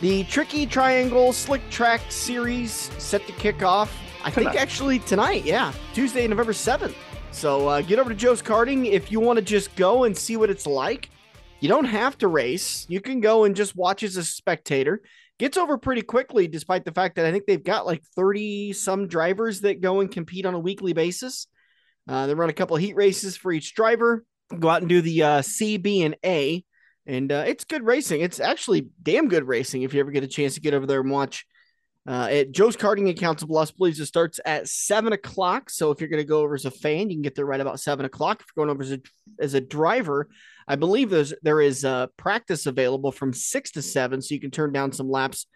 The Tricky Triangle Slick Track Series set to kick off, I think actually tonight. Yeah, Tuesday, November 7th. So uh, get over to Joe's Karting if you want to just go and see what it's like. You don't have to race. You can go and just watch as a spectator gets over pretty quickly, despite the fact that I think they've got like 30 some drivers that go and compete on a weekly basis. Uh, they run a couple of heat races for each driver, go out and do the uh, C, B, and A. And uh, it's good racing. It's actually damn good racing if you ever get a chance to get over there and watch. Uh, at Joe's Karting in Council Bluffs, please. It starts at seven o'clock. So if you're going to go over as a fan, you can get there right about seven o'clock. If you're going over as a, as a driver, I believe there's there is a practice available from six to seven, so you can turn down some laps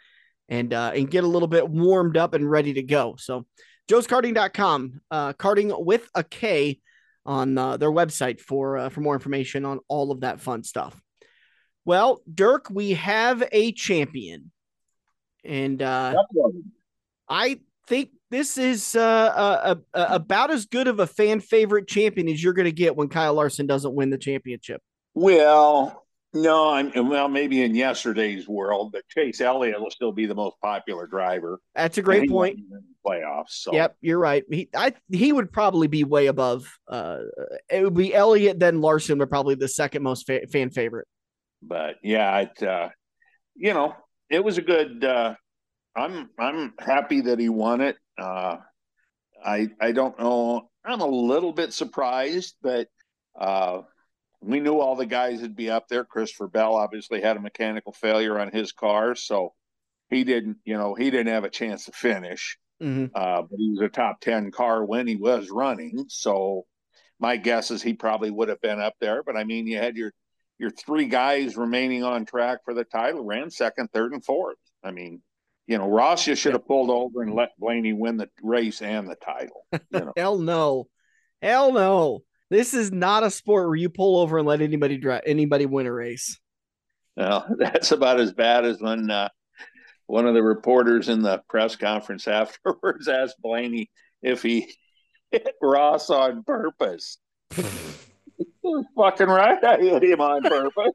and uh, and get a little bit warmed up and ready to go. So joeskarting.com, uh, karting with a K on uh, their website for uh, for more information on all of that fun stuff. Well, Dirk, we have a champion, and uh, I think this is uh, about as good of a fan favorite champion as you're going to get when Kyle Larson doesn't win the championship. Well, no, I'm well, maybe in yesterday's world, but Chase Elliott will still be the most popular driver. That's a great point. Playoffs. So. Yep, you're right. He, I, he would probably be way above. Uh, it would be Elliott, then Larson, but probably the second most fa- fan favorite. But yeah, it, uh, you know, it was a good. Uh, I'm I'm happy that he won it. Uh, I I don't know. I'm a little bit surprised, but uh, we knew all the guys would be up there. Christopher Bell obviously had a mechanical failure on his car, so he didn't, you know, he didn't have a chance to finish. Mm-hmm. Uh, but he was a top ten car when he was running. So my guess is he probably would have been up there. But I mean, you had your your three guys remaining on track for the title, ran second, third, and fourth. I mean, you know, Ross just should have pulled over and let Blaney win the race and the title. You know? Hell no. Hell no. This is not a sport where you pull over and let anybody drive anybody win a race. Well, that's about as bad as when uh, one of the reporters in the press conference afterwards asked Blaney if he hit Ross on purpose. fucking right, I hit him on purpose.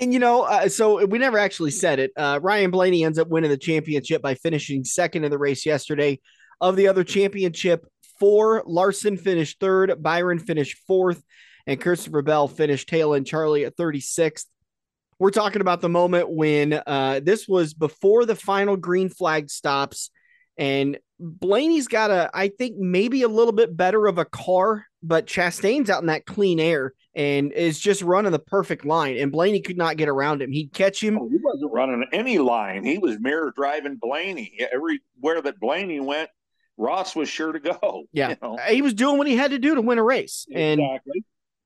and you know, uh, so we never actually said it. Uh, Ryan Blaney ends up winning the championship by finishing second in the race yesterday. Of the other championship four. Larson finished third. Byron finished fourth. And Christopher Bell finished tail and Charlie at 36th. We're talking about the moment when uh, this was before the final green flag stops. And Blaney's got a, I think, maybe a little bit better of a car, but Chastain's out in that clean air and is just running the perfect line. And Blaney could not get around him. He'd catch him. Oh, he wasn't running any line. He was mirror driving Blaney. Everywhere that Blaney went, Ross was sure to go. Yeah, you know? he was doing what he had to do to win a race, exactly.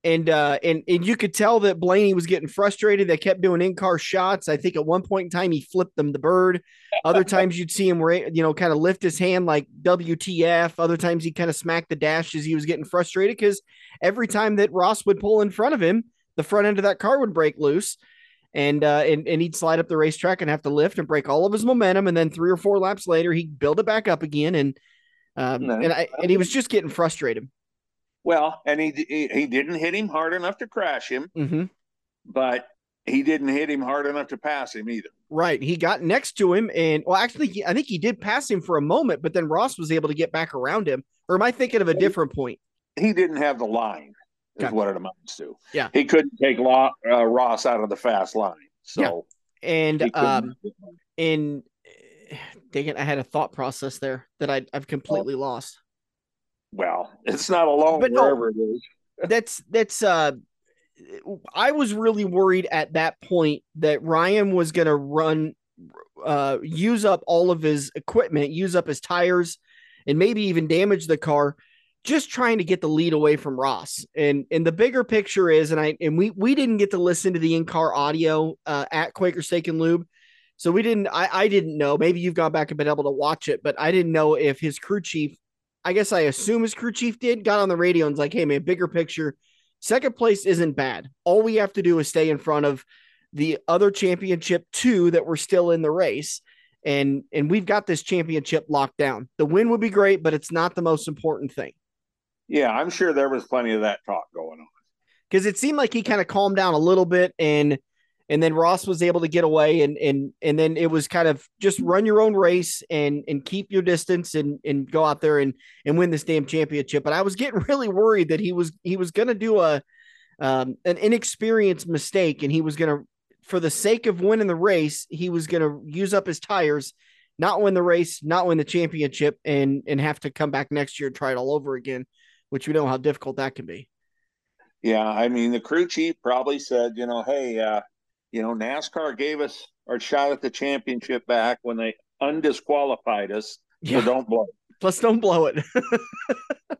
And uh, and and you could tell that Blaney was getting frustrated. They kept doing in car shots. I think at one point in time he flipped them the bird. Other times you'd see him, you know, kind of lift his hand like WTF. Other times he kind of smacked the dash as he was getting frustrated because every time that Ross would pull in front of him, the front end of that car would break loose and uh, and and he'd slide up the racetrack and have to lift and break all of his momentum, and then three or four laps later he'd build it back up again, and um, no. and I, and he was just getting frustrated. Well, and he he didn't hit him hard enough to crash him, mm-hmm. but he didn't hit him hard enough to pass him either. Right. He got next to him, and well, actually, he, I think he did pass him for a moment, but then Ross was able to get back around him. Or am I thinking of a different point? He didn't have the line, is okay. what it amounts to. Yeah. He couldn't take uh, Ross out of the fast line. So, yeah. and um, in dang it, I had a thought process there that I, I've completely oh. lost. Well, it's not alone but wherever no, it is. that's that's uh I was really worried at that point that Ryan was gonna run uh use up all of his equipment, use up his tires, and maybe even damage the car just trying to get the lead away from Ross. And and the bigger picture is, and I and we we didn't get to listen to the in car audio uh, at Quaker Steak and Lube, So we didn't. I I didn't know. Maybe you've gone back and been able to watch it, but I didn't know if his crew chief. I guess I assume his crew chief did got on the radio and was like, "Hey man, bigger picture. Second place isn't bad. All we have to do is stay in front of the other championship two that were still in the race." and and we've got this championship locked down. The win would be great, but it's not the most important thing. Yeah, I'm sure there was plenty of that talk going on. Because it seemed like he kind of calmed down a little bit and and then Ross was able to get away and and and then it was kind of just run your own race and and keep your distance and and go out there and and win this damn championship. But I was getting really worried that he was he was gonna do a um, an inexperienced mistake and he was gonna for the sake of winning the race, he was going to use up his tires, not win the race, not win the championship, and and have to come back next year and try it all over again, which we know how difficult that can be. Yeah, I mean, the crew chief probably said, you know, hey, uh, you know, NASCAR gave us our shot at the championship back when they undisqualified us. Yeah. So don't blow. It. Plus, don't blow it.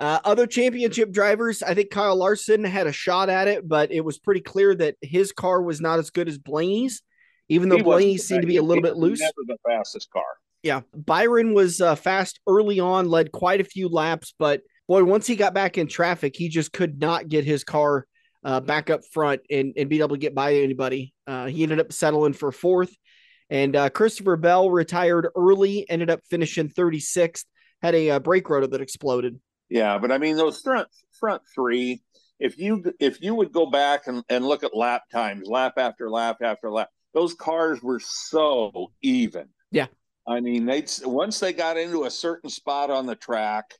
Uh, other championship drivers, I think Kyle Larson had a shot at it, but it was pretty clear that his car was not as good as Blaney's, even though Blaney seemed to be a little bit loose. Never the fastest car. Yeah, Byron was uh, fast early on, led quite a few laps, but boy, once he got back in traffic, he just could not get his car uh, back up front and, and be able to get by anybody. Uh, he ended up settling for fourth. And uh, Christopher Bell retired early, ended up finishing 36th, had a uh, brake rotor that exploded. Yeah, but I mean those front front three. If you if you would go back and, and look at lap times, lap after lap after lap, those cars were so even. Yeah. I mean, they once they got into a certain spot on the track,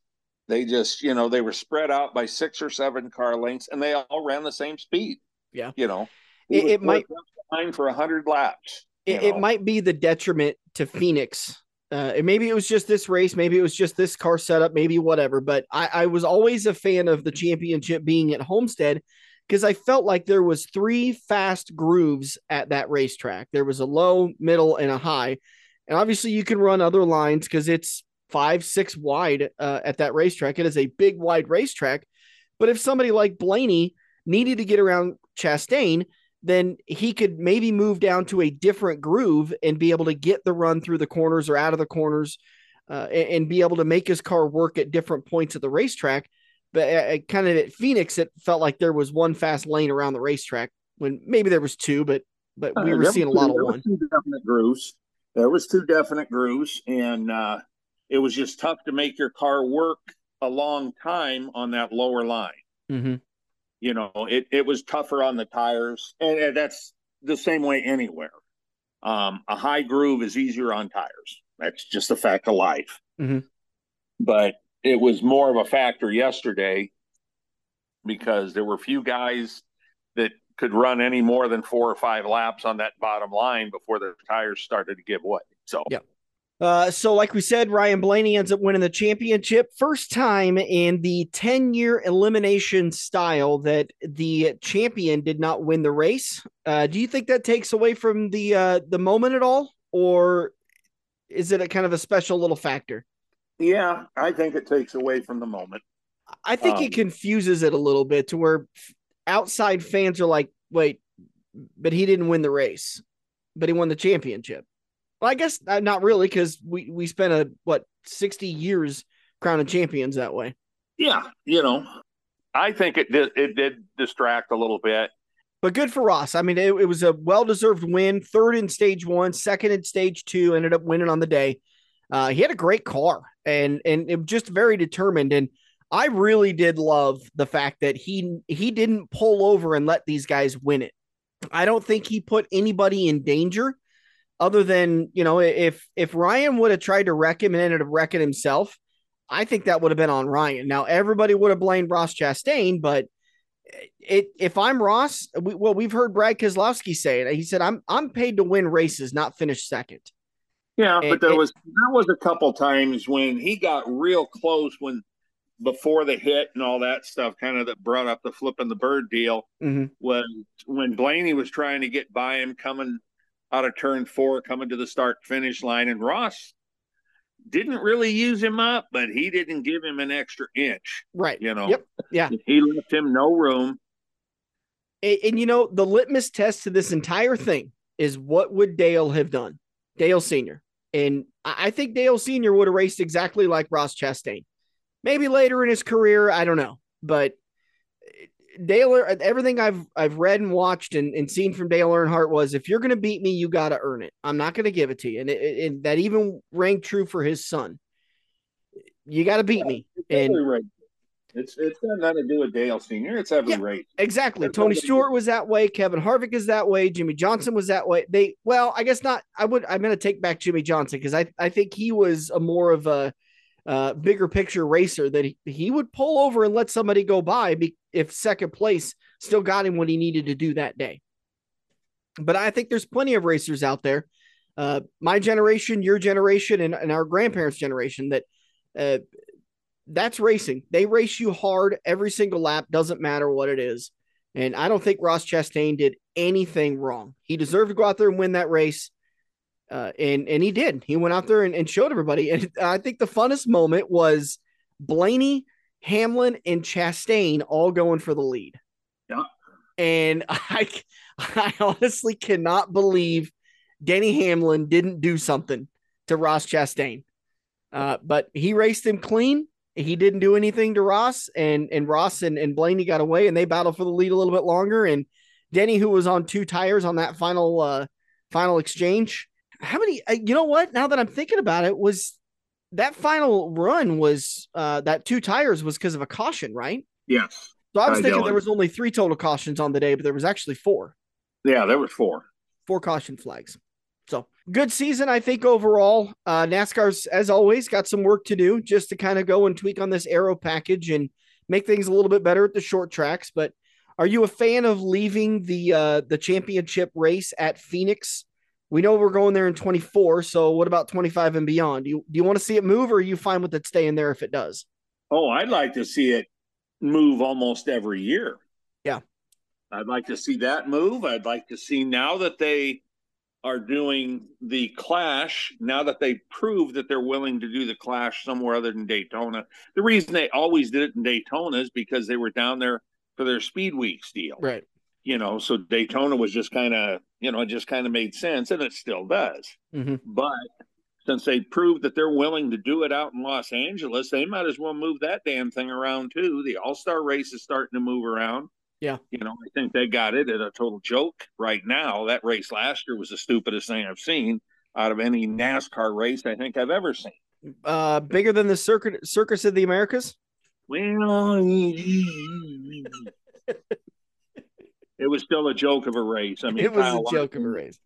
they just you know they were spread out by six or seven car lengths, and they all ran the same speed. Yeah. You know, it, it might time for a hundred laps. It, it, might be the detriment to Phoenix uh, maybe it was just this race, maybe it was just this car setup, maybe whatever. But I, I was always a fan of the championship being at Homestead because I felt like there was three fast grooves at that racetrack. There was a low, middle, and a high, and obviously you can run other lines because it's five, six wide uh, at that racetrack. It is a big, wide racetrack. But if somebody like Blaney needed to get around Chastain, then he could maybe move down to a different groove and be able to get the run through the corners or out of the corners uh, and, and, be able to make his car work at different points of the racetrack. But uh, kind of at Phoenix, it felt like there was one fast lane around the racetrack when maybe there was two, but but we uh, were seeing a lot of one. Two definite grooves. There was two definite grooves, and uh, it was just tough to make your car work a long time on that lower line. Mm-hmm. You know it, it was tougher on the tires and, that's the same way anywhere. Um, a high groove is easier on tires. That's just a fact of life. Mm-hmm. but it was more of a factor yesterday because there were few guys that could run any more than four or five laps on that bottom line before their tires started to give way. So yeah uh, so, like we said, Ryan Blaney ends up winning the championship. First time in the 10 year elimination style that the champion did not win the race. Uh, do you think that takes away from the uh, the moment at all? Or is it a kind of a special little factor? Yeah, I think it takes away from the moment. I think um, it confuses it a little bit to where outside fans are like, wait, but he didn't win the race, but he won the championship. Well, I guess uh, not really because we we spent a what sixty years crowning champions that way. Yeah, you know, I think it did it did distract a little bit. But good for Ross. I mean, it, it was a well deserved win. Third in stage one, second in stage two. Ended up winning on the day. Uh, he had a great car and and it just very determined. And I really did love the fact that he he didn't pull over and let these guys win it. I don't think he put anybody in danger other than you know if if Ryan would have tried to wreck him and ended up wrecking himself, I think that would have been on Ryan. Now everybody would have blamed Ross Chastain, but it if I'm Ross, we, well we've heard Brad Keselowski say it. He said I'm I'm paid to win races, not finish second. Yeah, and, but there was there was a couple times when he got real close when before the hit and all that stuff, kind of that brought up the flipping the bird deal. Mm-hmm. When when Blaney was trying to get by him coming out of turn four coming to the start finish line. And Ross didn't really use him up, but he didn't give him an extra inch. Right. You know, yep. Yeah. He left him no room. And, and, you know, the litmus test to this entire thing is what would Dale have done? Dale Sr. And I think Dale Sr. would have raced exactly like Ross Chastain. Maybe later in his career, I don't know. But Dale, everything I've I've read and watched and, and seen from Dale Earnhardt was if you're going to beat me, you got to earn it. I'm not going to give it to you, and, it, it, that even rang true for his son. You got to beat me, and right. It's it's got nothing to do with Dale Senior. It's every yeah, race. Exactly. Tony Stewart was that way. Kevin Harvick is that way. Jimmie Johnson was that way. They well, I guess not. I would. I'm going to take back Jimmie Johnson because I I think he was a more of a uh, bigger picture racer that he, he would pull over and let somebody go by if second place still got him what he needed to do that day. But I think there's plenty of racers out there, uh, my generation, your generation, and, and our grandparents' generation that uh, that's racing. They race you hard every single lap, doesn't matter what it is. And I don't think Ross Chastain did anything wrong. He deserved to go out there and win that race. Uh, and and he did. He went out there and, and showed everybody. And I think the funnest moment was Blaney, Hamlin, and Chastain all going for the lead. Yeah. And I I honestly cannot believe Denny Hamlin didn't do something to Ross Chastain. Uh, but he raced him clean he didn't do anything to Ross, and and Ross and, and Blaney got away, and they battled for the lead a little bit longer. And Denny, who was on two tires on that final uh, final exchange, how many? Uh, you know what? Now that I'm thinking about it, was that final run was uh, that two tires was because of a caution, right? Yes. So I was thinking there was only three total cautions on the day, but there was actually four. Yeah, there was four. Four caution flags. So good season, I think overall. Uh, NASCAR's, as always, got some work to do just to kind of go and tweak on this aero package and make things a little bit better at the short tracks. But are you a fan of leaving the uh, the championship race at Phoenix? We know we're going there in 24. So what about 25 and beyond? Do you do you want to see it move, or are you fine with it staying there if it does? Oh, I'd like to see it move almost every year. Yeah. I'd like to see that move. I'd like to see now that they are doing the clash now that they proved that they're willing to do the clash somewhere other than Daytona. The reason they always did it in Daytona is because they were down there for their speed weeks deal. Right. You know, so Daytona was just kind of, you know, it just kind of made sense and it still does. Mm-hmm. But since they proved that they're willing to do it out in Los Angeles, they might as well move that damn thing around too. The All Star race is starting to move around. Yeah. You know, I think they got it at a total joke right now. That race last year was the stupidest thing I've seen out of any NASCAR race I think I've ever seen. Uh, bigger than the circuit circus of the Americas? Well, it was still a joke of a race. I mean, it was Kyle a joke of a race.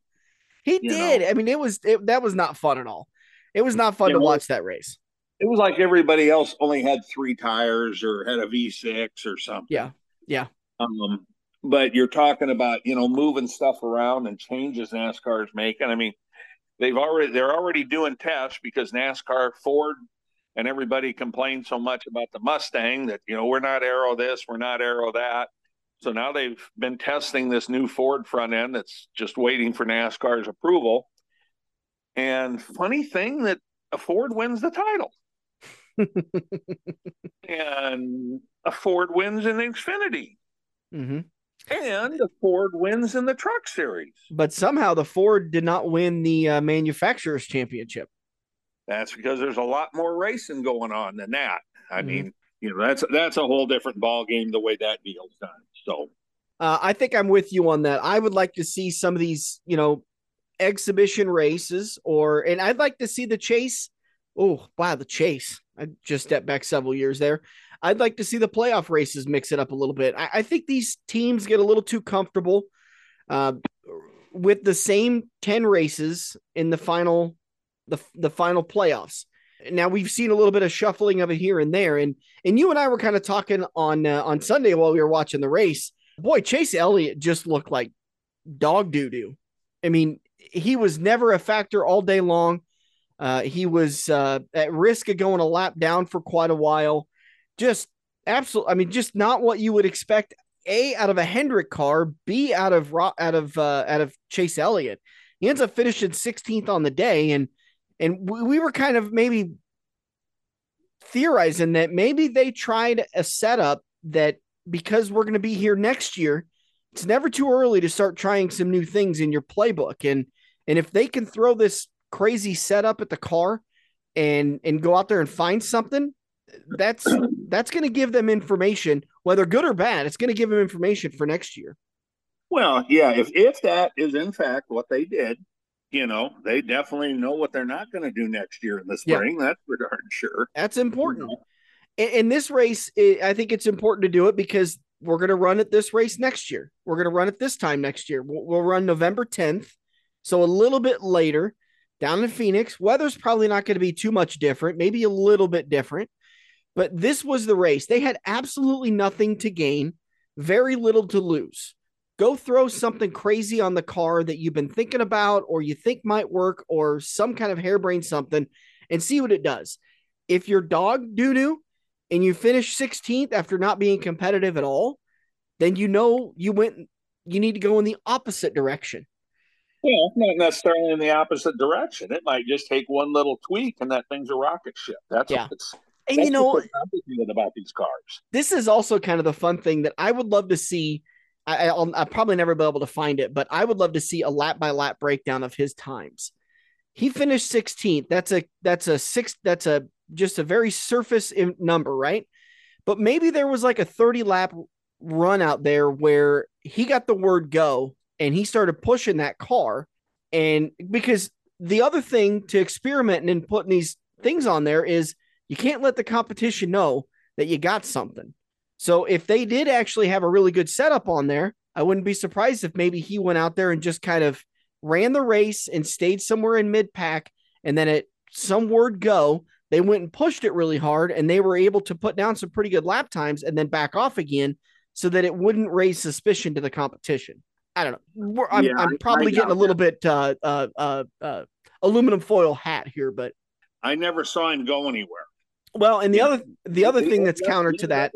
He did. Know. I mean, it was it, that was not fun at all. It was not fun to watch that race. It was like everybody else only had three tires or had a V6 or something. Yeah. Yeah. Um, but you're talking about you know moving stuff around and changes NASCAR is making. I mean, they've already they're already doing tests because NASCAR Ford and everybody complained so much about the Mustang that you know we're not aero this, we're not aero that. So now they've been testing this new Ford front end that's just waiting for NASCAR's approval. And funny thing that a Ford wins the title. and a Ford wins in Xfinity. Mm-hmm. And the Ford wins in the Truck Series. But somehow the Ford did not win the uh, Manufacturers Championship. That's because there's a lot more racing going on than that. I mm-hmm. mean, you know, that's that's a whole different ball game the way that deal's done. So, uh, I think I'm with you on that. I would like to see some of these, you know, exhibition races, or and I'd like to see the chase. Oh, wow, the chase! I just stepped back several years there. I'd like to see the playoff races mix it up a little bit. I, I think these teams get a little too comfortable uh, with the same 10 races in the final the, the final playoffs. Now we've seen a little bit of shuffling of it here and there, and and you and I were kind of talking on uh, on Sunday while we were watching the race. Boy, Chase Elliott just looked like dog doo doo. I mean, he was never a factor all day long. Uh, he was uh, at risk of going a lap down for quite a while just absolutely. I mean, just not what you would expect. A out of a Hendrick car, B out of out of uh, out of Chase Elliott. He ends up finishing 16th on the day, and and we were kind of maybe theorizing that maybe they tried a setup that because we're going to be here next year, it's never too early to start trying some new things in your playbook. And and if they can throw this crazy setup at the car and and go out there and find something, that's that's going to give them information, whether good or bad. It's going to give them information for next year. Well, yeah, if if that is in fact what they did, you know, they definitely know what they're not going to do next year in the spring. Yeah. That's for darn sure. That's important. Mm-hmm. In, in this race, I think it's important to do it because we're going to run at this race next year. We're going to run at this time next year. We'll, we'll, run November 10th. So a little bit later down in Phoenix. Weather's probably not going to be too much different, maybe a little bit different. But this was the race. They had absolutely nothing to gain, very little to lose. Go throw something crazy on the car that you've been thinking about or you think might work or some kind of harebrained something and see what it does. If your dog doo doo and you finish 16th after not being competitive at all, then you know you went you need to go in the opposite direction. Yeah, not necessarily in the opposite direction. It might just take one little tweak and that thing's a rocket ship. That's yeah. and you know about these cars. This is also kind of the fun thing that I would love to see. I, I'll, I'll probably never be able to find it, but I would love to see a lap by lap breakdown of his times. He finished 16th. That's a that's a six. That's a just a very surface number, right? But maybe there was like a 30 lap run out there where he got the word go and he started pushing that car. And because the other thing to experiment and putting these things on there is you can't let the competition know that you got something. So if they did actually have a really good setup on there, I wouldn't be surprised if maybe he went out there and just kind of ran the race and stayed somewhere in mid pack. And then at some word go, they went and pushed it really hard and they were able to put down some pretty good lap times and then back off again so that it wouldn't raise suspicion to the competition. I don't know. I'm, yeah, I'm probably getting a little bit uh, uh, uh, uh, aluminum foil hat here, but I never saw him go anywhere. Well, and the other the other thing that's counter to that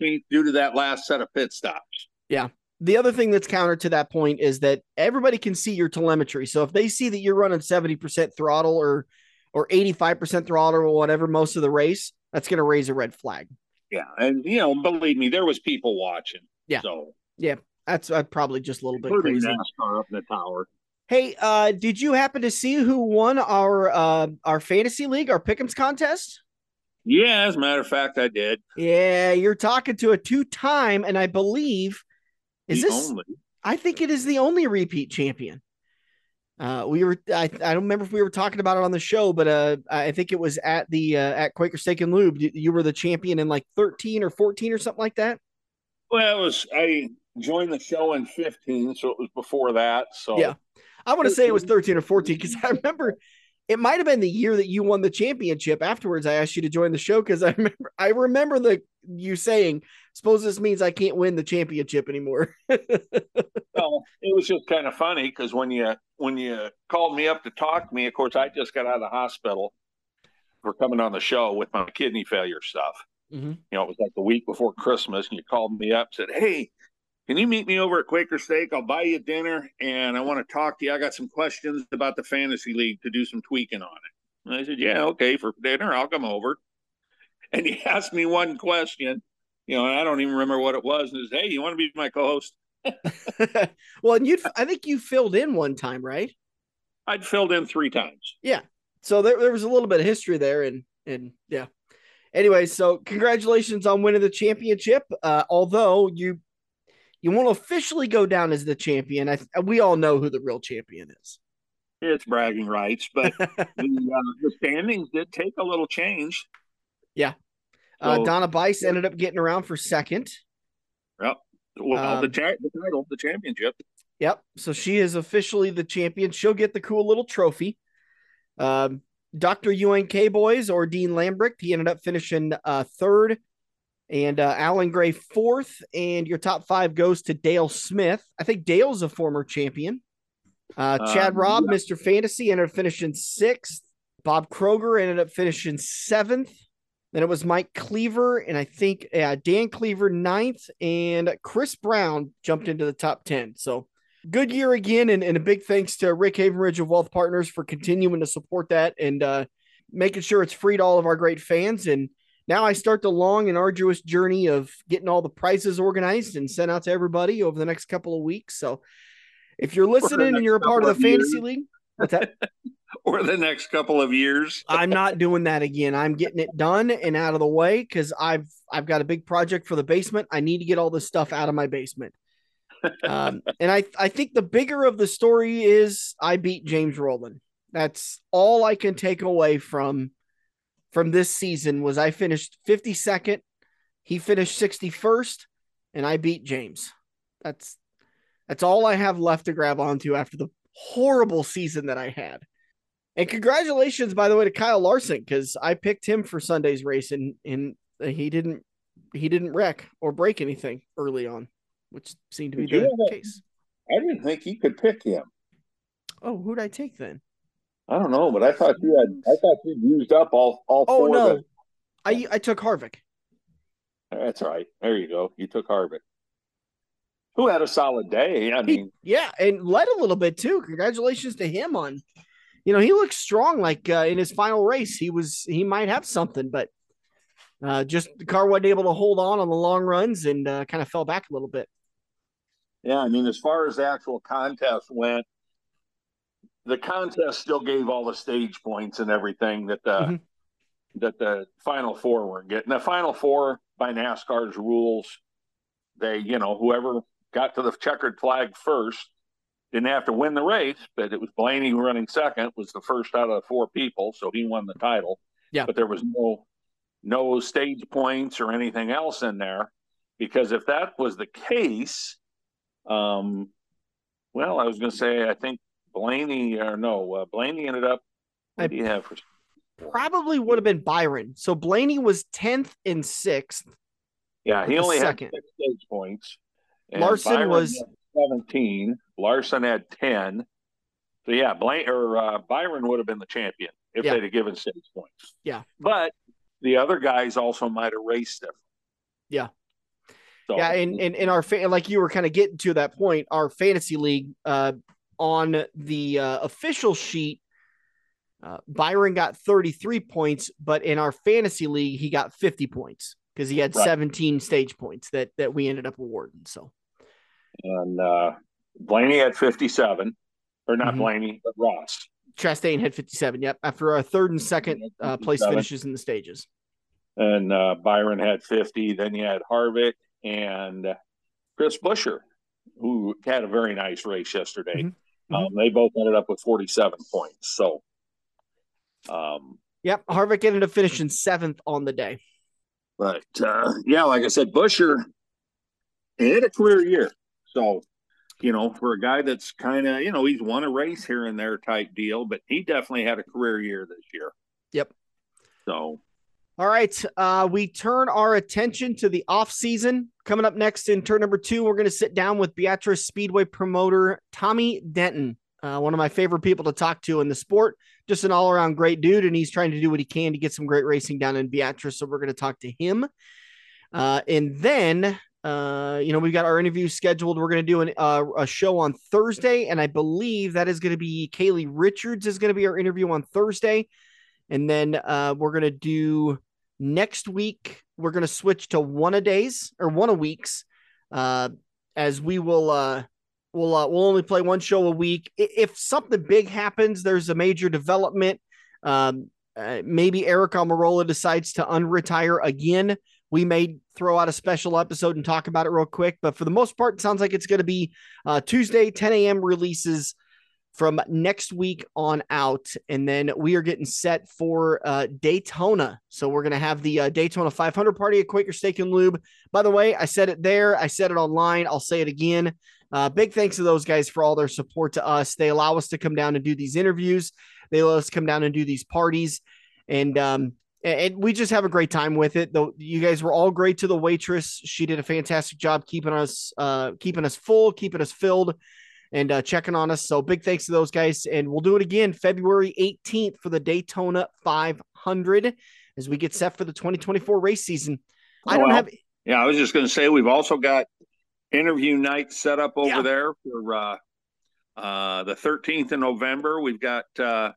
due to that last set of pit stops. Yeah. The other thing that's counter to that point is that everybody can see your telemetry. So if they see that you're running 70% throttle or or 85% throttle or whatever most of the race, that's going to raise a red flag. Yeah, and you know, believe me, there was people watching. Yeah. So yeah, that's uh, probably just a little bit crazy. NASCAR up in the tower. Hey, uh, did you happen to see who won our uh, our fantasy league, our pick'ems contest? Yeah, as a matter of fact, I did. Yeah, you're talking to a two time, and I believe is the this? Only. I think it is the only repeat champion. Uh, we were I, I don't remember if we were talking about it on the show, but uh, I think it was at the uh, at Quaker Steak and Lube. You were the champion in like 13 or 14 or something like that. Well, it was I joined the show in 15, so it was before that. So yeah, I want to say it was 13 or 14 because I remember it might have been the year that you won the championship. Afterwards, I asked you to join the show because I remember I remember the you saying, "Suppose this means I can't win the championship anymore." well, it was just kind of funny because when you when you called me up to talk to me, of course, I just got out of the hospital for coming on the show with my kidney failure stuff. Mm-hmm. You know, it was like the week before Christmas, and you called me up, said, "Hey, can you meet me over at Quaker Steak? I'll buy you dinner and I want to talk to you. I got some questions about the fantasy league to do some tweaking on it. And I said, Yeah, okay, for dinner, I'll come over. And he asked me one question, you know, and I don't even remember what it was. And he said, Hey, you want to be my co-host? well, and you I think you filled in one time, right? I'd filled in three times. Yeah. So there, there was a little bit of history there and and yeah. Anyway, so congratulations on winning the championship. Uh, although you you won't officially go down as the champion. I, we all know who the real champion is. It's bragging rights, but the, uh, the standings did take a little change. Yeah. Uh, so, Donna Bice ended up getting around for second. Yep. Well, um, the, cha- the title, the championship. Yep. So she is officially the champion. She'll get the cool little trophy. Um, Dr. UNK boys or Dean Lambrick, he ended up finishing uh, third and uh, Alan Gray fourth, and your top five goes to Dale Smith. I think Dale's a former champion. Uh, uh Chad Robb, yeah. Mr. Fantasy, ended up finishing sixth. Bob Kroger ended up finishing seventh. Then it was Mike Cleaver, and I think uh, Dan Cleaver ninth, and Chris Brown jumped into the top 10. So good year again, and, and a big thanks to Rick Havenridge of Wealth Partners for continuing to support that and uh, making sure it's free to all of our great fans. And now I start the long and arduous journey of getting all the prizes organized and sent out to everybody over the next couple of weeks. So if you're listening and you're a part of the fantasy years. league, what's that? or the next couple of years. I'm not doing that again. I'm getting it done and out of the way because I've I've got a big project for the basement. I need to get all this stuff out of my basement. Um, and I I think the bigger of the story is I beat James Rowland. That's all I can take away from from this season was I finished 52nd, he finished 61st, and I beat James. That's that's all I have left to grab onto after the horrible season that I had. And congratulations, by the way, to Kyle Larson because I picked him for Sunday's race and and he didn't he didn't wreck or break anything early on, which seemed to be Did the case. I didn't think you could pick him. Oh, who'd I take then? I don't know, but I thought you had. I thought you used up all all. Oh no, the... I I took Harvick. That's right. There you go. You took Harvick, who had a solid day. I mean, he, yeah, and led a little bit too. Congratulations to him on. You know, he looks strong. Like uh, in his final race, he was he might have something, but uh, just the car wasn't able to hold on on the long runs and uh, kind of fell back a little bit. Yeah, I mean, as far as the actual contest went, the contest still gave all the stage points and everything that the mm-hmm. that the final four weren't getting. The final four by NASCAR's rules, they you know whoever got to the checkered flag first didn't have to win the race, but it was Blaney running second was the first out of the four people, so he won the title. Yeah, but there was no no stage points or anything else in there because if that was the case, um, well, I was going to say I think Blaney or no, uh, Blaney ended up. What I, do you have for? Probably would have been Byron. So Blaney was tenth and sixth. Yeah, he only second. had six stage points. Larson Byron was seventeen. Larson had ten. So yeah, Blaine or uh, Byron would have been the champion if yeah. they'd have given stage points. Yeah, but the other guys also might have raced different. Yeah. So, yeah, and in, in our fa- like you were kind of getting to that point, our fantasy league, uh, on the uh, official sheet, uh, Byron got 33 points, but in our fantasy league, he got 50 points because he had right. 17 stage points that that we ended up awarding. So, and uh, Blaney had 57, or not mm-hmm. Blaney, but Ross. Chastain had 57. Yep, after our third and second uh, place finishes in the stages. And uh, Byron had 50. Then you had Harvick and Chris Buescher, who had a very nice race yesterday. Mm-hmm. Um, mm-hmm. they both ended up with 47 points. So, um, yep, Harvick ended up finishing seventh on the day. But uh, yeah, like I said, Buescher had a career year. So, you know, for a guy that's kind of, you know, he's won a race here and there type deal, but he definitely had a career year this year. Yep. So, all right. Uh, we turn our attention to the off season. Coming up next in turn number two, we're going to sit down with Beatrice Speedway promoter Tommy Denton, uh, one of my favorite people to talk to in the sport. Just an all around great dude, and he's trying to do what he can to get some great racing down in Beatrice. So we're going to talk to him. Uh, and then, uh, you know, we've got our interview scheduled. We're going to do an, uh, a show on Thursday, and I believe that is going to be Kaylee Richards is going to be our interview on Thursday. And then uh, we're going to do next week we're going to switch to one a days or one a weeks, uh, as we will uh, we'll uh, we'll only play one show a week. If something big happens, there's a major development. Um, uh, maybe Aric Almirola decides to unretire again. We may throw out a special episode and talk about it real quick, but for the most part, it sounds like it's going to be uh, Tuesday, 10 a.m. releases from next week on out. And then we are getting set for uh, Daytona. So we're going to have the uh, Daytona 500 party at Quaker Steak and Lube. By the way, I said it there, I said it online. I'll say it again. Uh, big thanks to those guys for all their support to us. They allow us to come down and do these interviews, they let us come down and do these parties. And, um, and we just have a great time with it. Though you guys were all great to the waitress. She did a fantastic job keeping us uh, keeping us full, keeping us filled and uh, checking on us. So big thanks to those guys. And we'll do it again February 18th for the Daytona 500 as we get set for the 2024 race season. I don't well, have. Yeah, I was just going to say we've also got interview night set up over yeah. there for uh, uh, the 13th of November. We've got uh,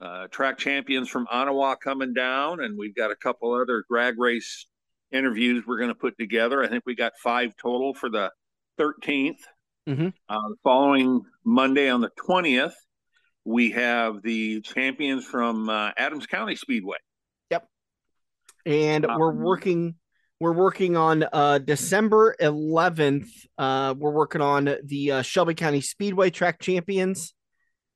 uh, track champions from Ottawa coming down, and we've got a couple other drag race interviews we're going to put together. I think we got five total for the 13th. Mm-hmm. Uh, following Monday on the 20th, we have the champions from uh, Adams County Speedway. Yep. And um, we're working we're working on uh, December 11th. Uh, we're working on the uh, Shelby County Speedway Track Champions.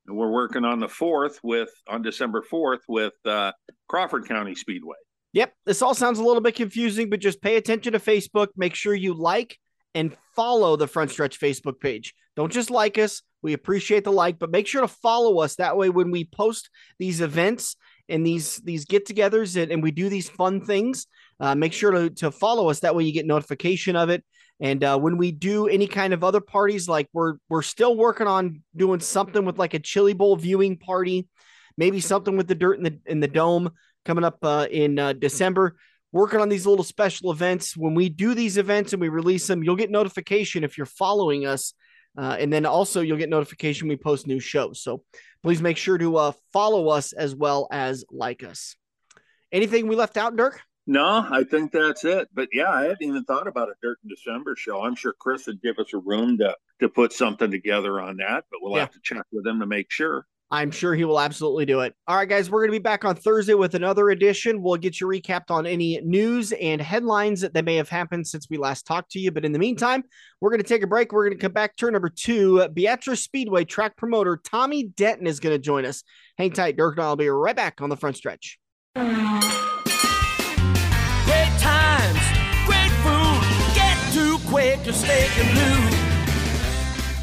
We're working on the 4th with on December 4th with uh, Crawford County Speedway. Yep, this all sounds a little bit confusing, but just pay attention to Facebook. Make sure you like and follow the Front Stretch Facebook page. Don't just like us. We appreciate the like, but make sure to follow us. That way, when we post these events and these these get-togethers and, and we do these fun things, uh, make sure to, to follow us. That way, you get notification of it. And uh, when we do any kind of other parties, like we're we're still working on doing something with like a chili bowl viewing party, maybe something with the dirt in the in the dome coming up uh, in uh, December. Working on these little special events. When we do these events and we release them, you'll get notification if you're following us. Uh, and then also you'll get notification we post new shows. So please make sure to uh, follow us as well as like us. Anything we left out, Dirk? No, I think that's it. But yeah, I hadn't even thought about a Dirt in December show. I'm sure Chris would give us a room to to put something together on that, but we'll yeah. have to check with him to make sure. I'm sure he will absolutely do it. All right, guys, we're going to be back on Thursday with another edition. We'll get you recapped on any news and headlines that may have happened since we last talked to you. But in the meantime, we're going to take a break. We're going to come back. Turn number two, Beatrice Speedway track promoter Tommy Denton is going to join us. Hang tight, Dirk, and I'll be right back on the front stretch. Great times, great food, get too Quaker Steak and Lube.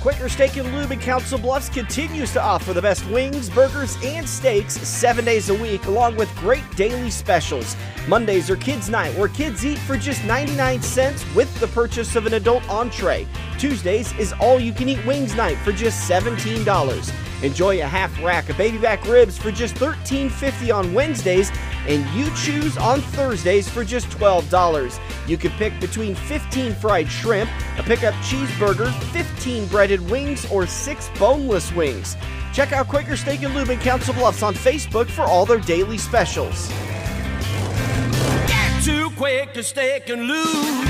Quaker Steak and Lube in Council Bluffs continues to offer the best wings, burgers, and steaks seven days a week, along with great daily specials. Mondays are Kids Night, where kids eat for just 99 cents with the purchase of an adult entree. Tuesdays is All You Can Eat Wings Night for just $17. Enjoy a half rack of baby back ribs for just $13.50 on Wednesdays, and you choose on Thursdays for just $12. You can pick between 15 fried shrimp, a pickup cheeseburger, 15 breaded wings, or 6 boneless wings. Check out Quaker Steak and Lube in Council Bluffs on Facebook for all their daily specials. Get to Quaker Steak and Lube.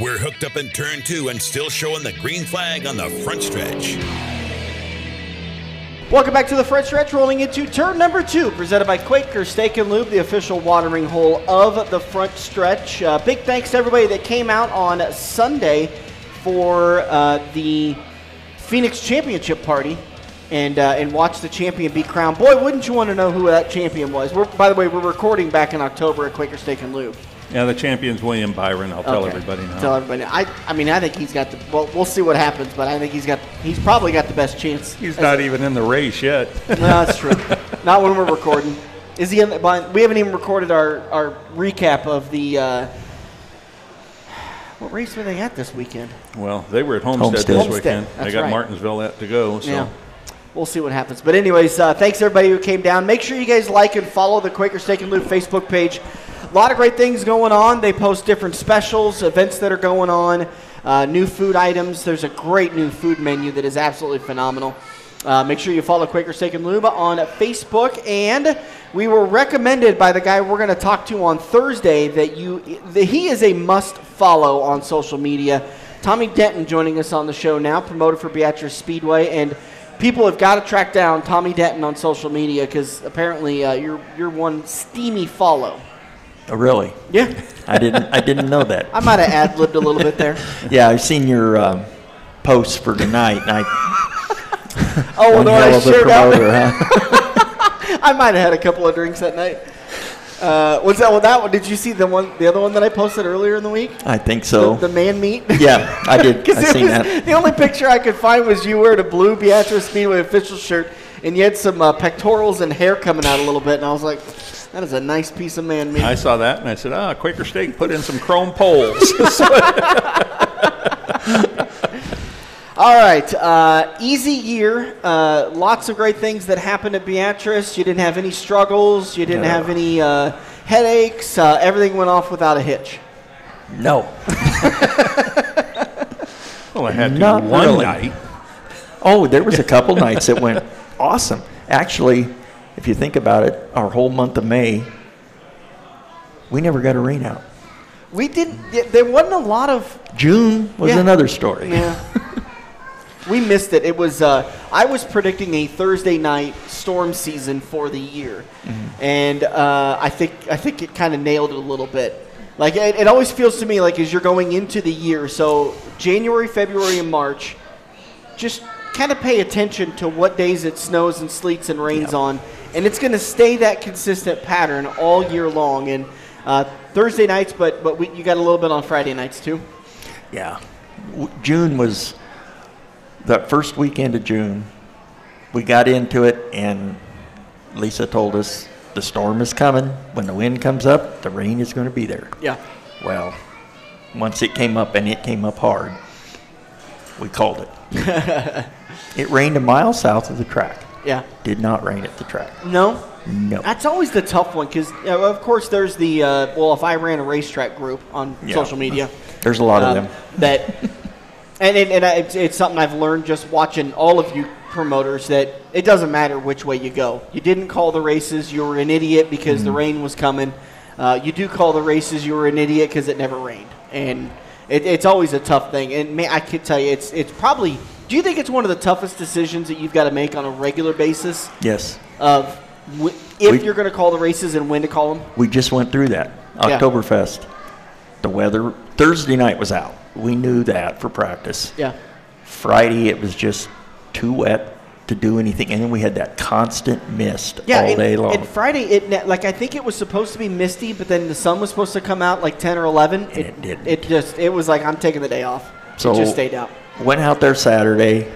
We're hooked up in turn two and still showing the green flag on the front stretch. Welcome back to the front stretch, rolling into turn number two, presented by Quaker Steak and Lube, the official watering hole of the front stretch. Uh, big thanks to everybody that came out on Sunday for uh, the Phoenix Championship party and uh, and watch the champion be crowned. Boy, wouldn't you want to know who that champion was? We're, by the way, we're recording back in October at Quaker Steak and Lube. Yeah, the champion's William Byron. I'll tell everybody now. Tell everybody. I, I mean, I think he's got the. Well, we'll see what happens, but I think he's got. He's probably got the best chance. He's not even in the race yet. no, that's true. not when we're recording. Is he in? The, we haven't even recorded our our recap of the. Uh, what race were they at this weekend? Well, they were at Homestead, Homestead. this Homestead. weekend. That's they got right. Martinsville at to go. So. Yeah we'll see what happens. But anyways, uh, thanks everybody who came down. Make sure you guys like and follow the Quaker Steak and Lube Facebook page. A lot of great things going on. They post different specials, events that are going on, uh, new food items. There's a great new food menu that is absolutely phenomenal. Uh, make sure you follow Quaker Steak and Lube on Facebook. And we were recommended by the guy we're going to talk to on Thursday that you that he is a must follow on social media. Tommy Denton joining us on the show now, promoter for Beatrice Speedway, and people have got to track down Tommy Denton on social media because apparently uh, you're you're one steamy follow. Oh, really? Yeah. I didn't. I didn't know that. I might have ad libbed a little bit there. Yeah, I've seen your um, posts for tonight, and I. oh, well, no, I shared promoter, huh? I might have had a couple of drinks that night. Uh, was that well, that one? Did you see the one, the other one that I posted earlier in the week? I think so. The, the man meat. yeah, I did. I seen was, that. The only picture I could find was you wearing a blue Beatrice Speedway official shirt, and you had some uh, pectorals and hair coming out a little bit, and I was like, that is a nice piece of man meat. I saw that and I said, ah, Quaker Steak put in some chrome poles. All right, uh, easy year. Uh, lots of great things that happened at Beatrice. You didn't have any struggles. You didn't No. have any uh, headaches. Uh, everything went off without a hitch. No. well, I had to Not one really. night. Oh, there was a couple nights that went awesome. Actually, if you think about it, our whole month of May, we never got a rain out. We didn't. There wasn't a lot of June was Yeah. another story. Yeah. we missed it. It was uh, I was predicting a Thursday night storm season for the year, and uh, I think I think it kind of nailed it a little bit. Like it, it always feels to me like as you're going into the year, so January, February, and March, just kind of pay attention to what days it snows and sleets and rains on, and it's going to stay that consistent pattern all year long. And uh, Thursday nights, but but we, you got a little bit on Friday nights too. Yeah. W- June was that first weekend of June. We got into it, and Lisa told us the storm is coming. When the wind comes up, the rain is going to be there. Yeah. Well, once it came up, and it came up hard, we called it. it rained a mile south of the track. Yeah. Did not rain at the track. No. No. That's always the tough one because, of course, there's the uh, well, if I ran a racetrack group on Yeah. social media, There's a lot um, of them. that, and and, and I- it's, it's something I've learned just watching all of you promoters that it doesn't matter which way you go. You didn't call the races, you were an idiot because Mm-hmm. the rain was coming. Uh, you do call the races, you were an idiot because it never rained, and it, it's always a tough thing. And man, I could tell you, it's it's probably. Do you think it's one of the toughest decisions that you've got to make on a regular basis? Yes. of w- if We- you're going to call the races and when to call them. We just went through that. Yeah. The weather Thursday night was out. We knew that for practice. Yeah. Friday it was just too wet to do anything, and then we had that constant mist Yeah, all and, day long. and Friday, it like I think it was supposed to be misty, but then the sun was supposed to come out like ten or eleven. And it didn't. It just it was like I'm taking the day off. So- it just stayed out. Went out there Saturday,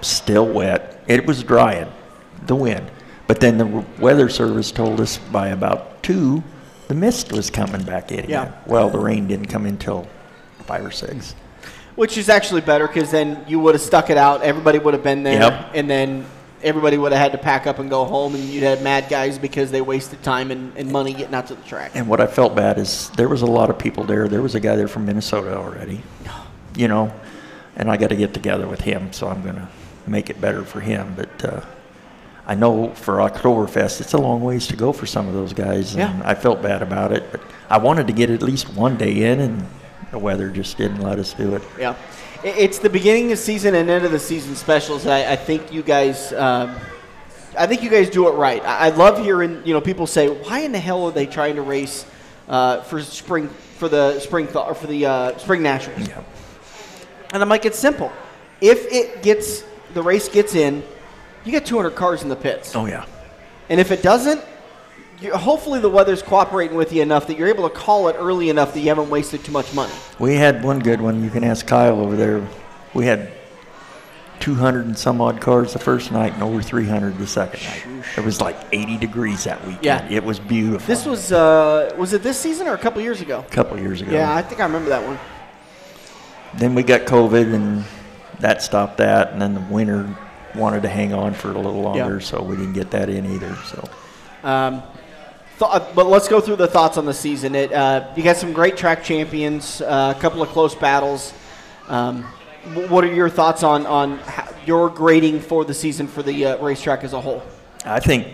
still wet. It was drying, the wind. But then the weather service told us by about two, the mist was coming back in. Yeah. again. Well, the rain didn't come until five or six. Which is actually better because then you would have stuck it out. Everybody would have been there, Yep. and then everybody would have had to pack up and go home, and you'd have mad guys because they wasted time and, and money getting out to the track. And what I felt bad is there was a lot of people there. There was a guy there from Minnesota already, you know, and I got to get together with him, so I'm going to make it better for him. But uh, I know for Oktoberfest, it's a long ways to go for some of those guys, and Yeah. I felt bad about it. But I wanted to get at least one day in, and the weather just didn't let us do it. Yeah, it's the beginning of season and end of the season specials. I, I think you guys, um, I think you guys do it right. I, I love hearing you know people say, "Why in the hell are they trying to race uh, for spring for the spring th- or for the uh, spring nationals?" Yeah. And I'm like, it's simple. If it gets the race gets in, you get 200 cars in the pits, Oh yeah. and if it doesn't. You, hopefully the weather's cooperating with you enough that you're able to call it early enough that you haven't wasted too much money. We had one good one. You can ask Kyle over there. We had 200 and some odd cars the first night and over 300 the second night. It was like 80 degrees that weekend. Yeah. It was beautiful. This was uh, was it this season or a couple years ago? a couple years ago. Yeah, I think I remember that one. Then we got COVID and that stopped that. And then the winter wanted to hang on for a little longer, Yeah. so we didn't get that in either. So Um, th- uh, but let's go through the thoughts on the season. It uh, you got some great track champions, uh, a couple of close battles. Um, what are your thoughts on on how, your grading for the season for the uh, racetrack as a whole? I think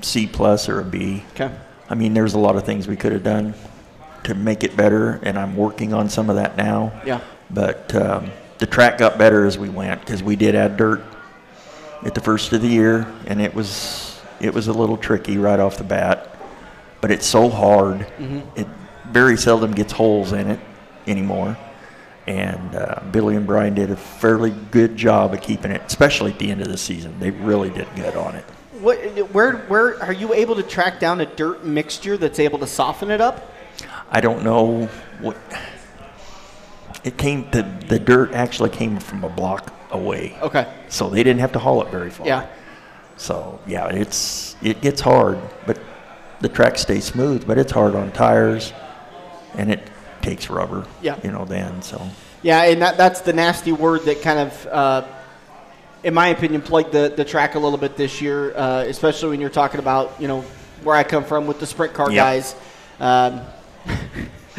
C plus or a B. Okay. I mean, there's a lot of things we could have done to make it better, and I'm working on some of that now. Yeah. But um, the track got better as we went because we did add dirt at the first of the year, and it was it was a little tricky right off the bat. But it's so hard; it very seldom gets holes in it anymore. And uh, Billy and Brian did a fairly good job of keeping it, especially at the end of the season. They really did good on it. what, where, where are you able to track down a dirt mixture that's able to soften it up? I don't know what. It came the the dirt actually came from a block away, Okay. so they didn't have to haul it very far. Yeah. So yeah, it's it gets hard, but the track stays smooth, but it's hard on tires, and it takes rubber. Yeah. You know then so. Yeah, and that, that's the nasty word that kind of, uh, in my opinion, plagued the, the track a little bit this year, uh, especially when you're talking about, you know, where I come from with the sprint car Yep. guys. Um,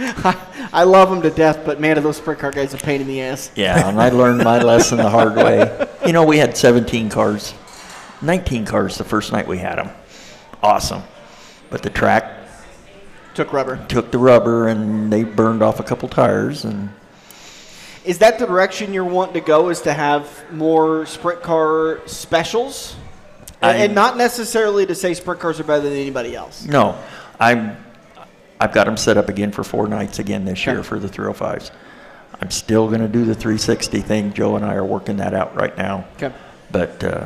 I love them to death, but man, are those sprint car guys a pain in the ass. Yeah, and I learned my lesson the hard way. You know, we had 17 cars, 19 cars the first night we had them. Awesome. But the track Took rubber. took the rubber and they burned off a couple tires and Is that the direction you're wanting to go? Is to have more sprint car specials, I- and, and not necessarily to say sprint cars are better than anybody else. no, I'm I've got them set up again for four nights again this year for the 305s. I'm still going to do the 360 thing. Joe and I are working that out right now. Okay. But uh,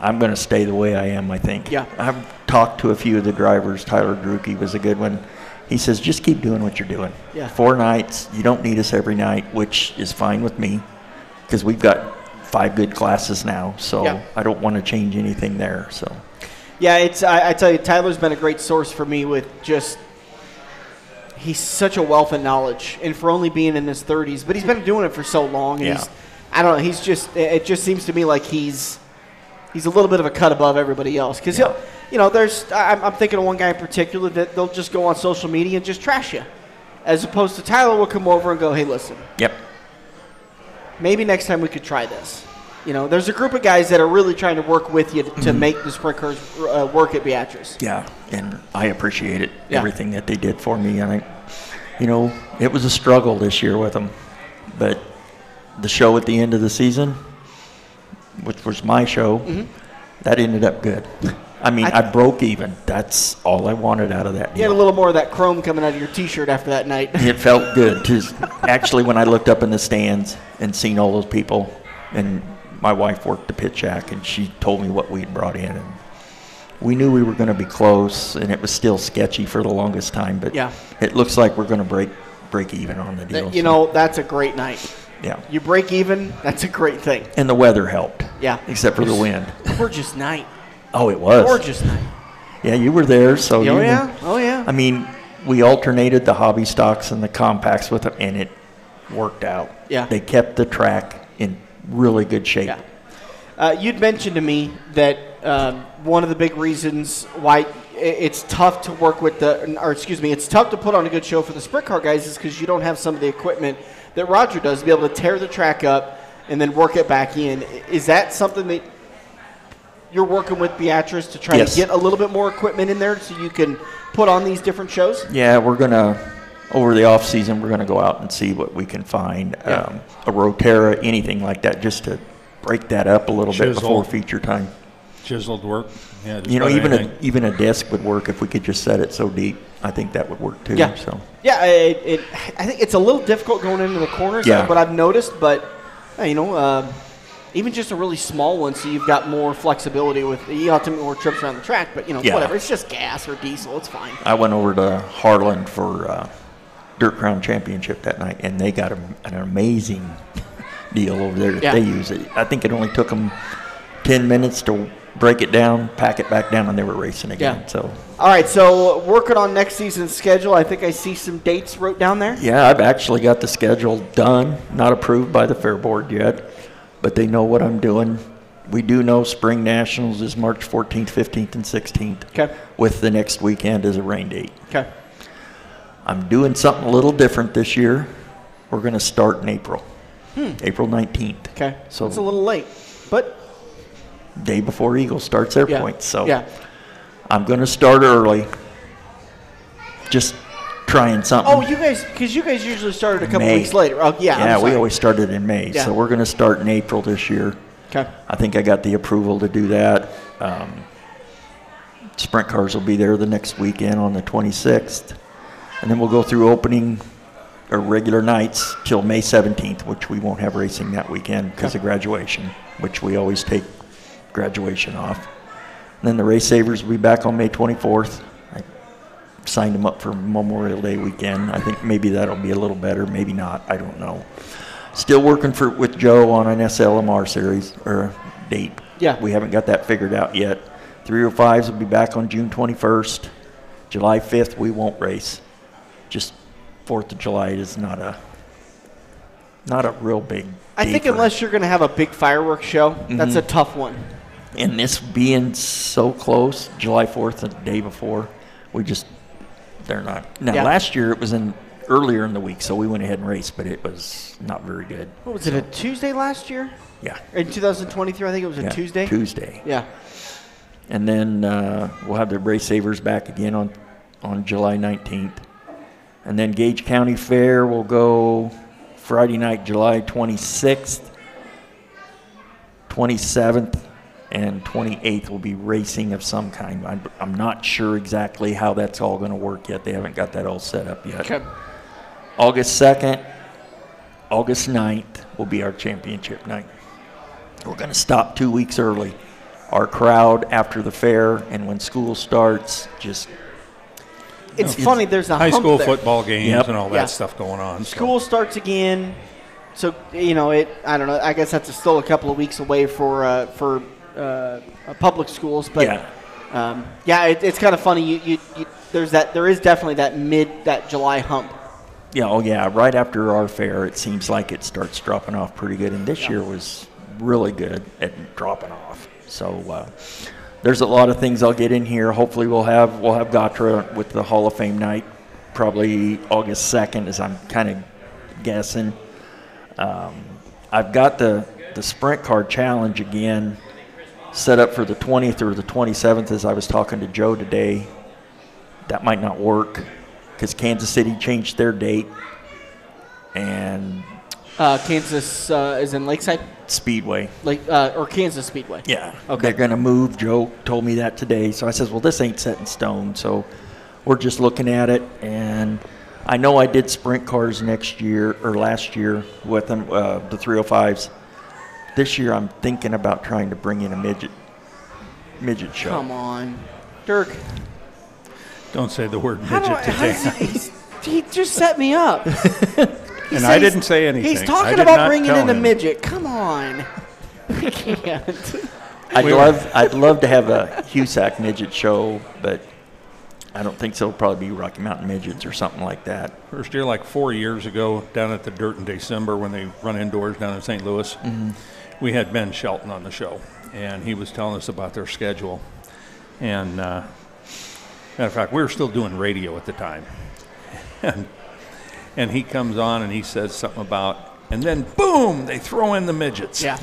I'm going to stay the way I am, I think. Yeah. I've talked to a few of the drivers. Tyler Drucke was a good one. He says, just keep doing what you're doing. Yeah. Four nights. You don't need us every night, which is fine with me because we've got five good classes now. So Yeah. I don't want to change anything there. So Yeah, it's I, I tell you, Tyler's been a great source for me with just. He's such a wealth of knowledge, and for only being in his 30s, but he's been doing it for so long. And Yeah. he's, I don't know. He's just. It just seems to me like he's. He's a little bit of a cut above everybody else because Yeah. he'll, you know, there's. I'm, I'm thinking of one guy in particular that they'll just go on social media and just trash you, as opposed to Tyler will come over and go, "Hey, listen, yep. maybe next time we could try this. You know, there's a group of guys that are really trying to work with you to, to Mm-hmm. make the sprint cars uh, work at Beatrice. Yeah, and I appreciate it. Yeah. Everything that they did for me, and I, you know, it was a struggle this year with them, but the show at the end of the season, which was my show, that ended up good. I mean, Mm-hmm. I- I, broke even. That's all I wanted out of that You had a little more of that chrome coming out of your T-shirt after that night. It felt good. To, actually, when I looked up in the stands and seen all those people, and my wife worked the pit shack, and she told me what we had brought in, and we knew we were going to be close, and it was still sketchy for the longest time. But Yeah. it looks like we're going to break break even on the deal. you so, know, that's a great night. yeah. You break even, that's a great thing. And the weather helped. Yeah. Except for the wind. Gorgeous night. Oh, it was. Gorgeous night. Yeah, you were there, so Oh, you yeah? Oh, yeah. I mean, we alternated the hobby stocks and the compacts with them, and it worked out. Yeah. They kept the track in really good shape. Yeah. Uh, you'd mentioned to me that um, one of the big reasons why it's tough to work with the, or excuse me, it's tough to put on a good show for the sprint car guys is because you don't have some of the equipment that Roger does to be able to tear the track up and then work it back in. Is that something that you're working with Beatrice to try Yes. to get a little bit more equipment in there so you can put on these different shows? Yeah, we're gonna over the off season we're gonna go out and see what we can find. Yeah. Um, a Rotera, anything like that, just to break that up a little bit Chisel. before feature time. Chiseled work. Yeah, just You know, about even a anything. even a desk would work if we could just set it so deep. I think that would work too. Yeah. So Yeah, it, it, I think it's a little difficult going into the corners, Yeah. but I've noticed. But uh, you know, um, even just a really small one, so you've got more flexibility with. You have to make more trips around the track, but you know, Yeah. whatever. It's just gas or diesel. It's fine. I went over to Harlan for uh, Dirt Crown Championship that night, and they got a, an amazing deal over there that Yeah. they use. It. I think it only took them ten minutes to break it down, pack it back down, and they were racing again. Yeah. So All right, so working on next season's schedule. I think I see some dates wrote down there. yeah, I've actually got the schedule done, not approved by the fair board yet, but they know what I'm doing. We do know Spring Nationals is March 14th, 15th, and 16th. Okay. With the next weekend as a rain date. Okay. I'm doing something a little different this year. We're going to start in April, April 19th. Hmm. Okay. So it's a little late, but day before Eagle starts their yeah. points. So yeah. I'm going to start early. Just trying something. Oh, you guys, because you guys usually started a couple May. weeks later. Oh, yeah. Yeah, we always started in May. Yeah. So we're going to start in April this year. Okay. I think I got the approval to do that. Um, sprint cars will be there the next weekend on the 26th. And then we'll go through opening or regular nights till May 17th, which we won't have racing that weekend because of graduation, which we always take graduation off. And then the race savers will be back on May 24th. I signed them up for Memorial Day weekend. I think maybe that'll be a little better, maybe not. I don't know. Still working for with Joe on an SLMR series or date. Yeah. We haven't got that figured out yet. 305s will be back on June 21st. July 5th, we won't race. Just 4th of July is not a not a real big. I think for- unless you're going to have a big fireworks show, that's Mm-hmm. a tough one. and this being so close, July 4th, the day before, we just they're not. Now Yeah. last year it was in earlier in the week, so we went ahead and raced, but it was not very good. What was it, a Tuesday last year? Yeah. In 2023, I think it was a yeah, Tuesday. Tuesday. Yeah. And then uh, we'll have the race savers back again on on July 19th. And then Gage County Fair will go Friday night, July 26th, 27th, and 28th will be racing of some kind. I'm, I'm not sure exactly how that's all going to work yet. They haven't got that all set up yet. Okay. August 2nd, August 9th will be our championship night. We're going to stop two weeks early. Our crowd after the fair and when school starts, just It's funny. There's a High hump school there. football games Yep. and all that Yeah. stuff going on. so. School starts again, so you know it. I don't know. I guess that's still a couple of weeks away for uh, for uh, uh, public schools, but Yeah. um, yeah, it, it's kind of funny. You, you, you, there's that. There is definitely that mid that July hump. Yeah, oh yeah. Right after our fair, it seems like it starts dropping off pretty good, and this year was really good at dropping off. So uh, there's a lot of things I'll get in here. Hopefully, we'll have we'll have Gatra with the Hall of Fame night, probably August second, as I'm kind of guessing. Um, I've got the the sprint car challenge again set up for the 20th or the 27th. As I was talking to Joe today, that might not work because Kansas City changed their date and Uh, Kansas uh, is in Lakeside, Speedway. Lake uh, or Kansas Speedway. Yeah. Okay. They're going to move. Joe told me that today. So I says, well, this ain't set in stone. So we're just looking at it. And I know I did sprint cars next year or last year with them, uh, the 305s. This year I'm thinking about trying to bring in a midget midget show. Come on, Dirk. Don't say the word How do midget I, how today. does he, he just set me up. He And said I didn't say anything. He's talking about bringing tell in a him. midget. Come on. I can't. I'd We were- love I'd love to have a USAC midget show, but I don't think so. It'll probably be Rocky Mountain midgets or something like that. First year, like four years ago, down at the Dirt in December when they run indoors down in St. Louis, Mm-hmm. we had Ben Shelton on the show, and he was telling us about their schedule. And uh, matter of fact, we were still doing radio at the time, and and he comes on and he says something about, and then boom, they throw in the midgets. Yeah.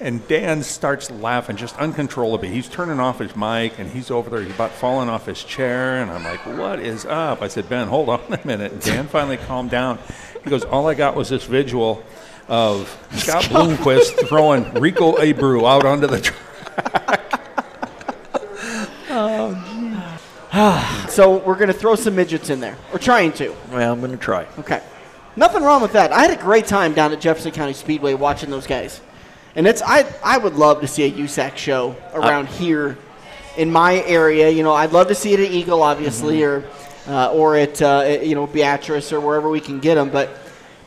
And Dan starts laughing just uncontrollably. He's turning off his mic and he's over there. He's about falling off his chair. And I'm like, what is up? I said, Ben, hold on a minute. And Dan finally calmed down. He goes, all I got was this visual of Scott Bloomquist throwing Rico Abreu out onto the track. So we're going to throw some midgets in there. We're trying to. Well, I'm going to try. Okay. Nothing wrong with that. I had a great time down at Jefferson County Speedway watching those guys. And it's I I would love to see a USAC show around here in my area. You know, I'd love to see it at Eagle, obviously, or uh, or at uh, you know Beatrice or wherever we can get them. But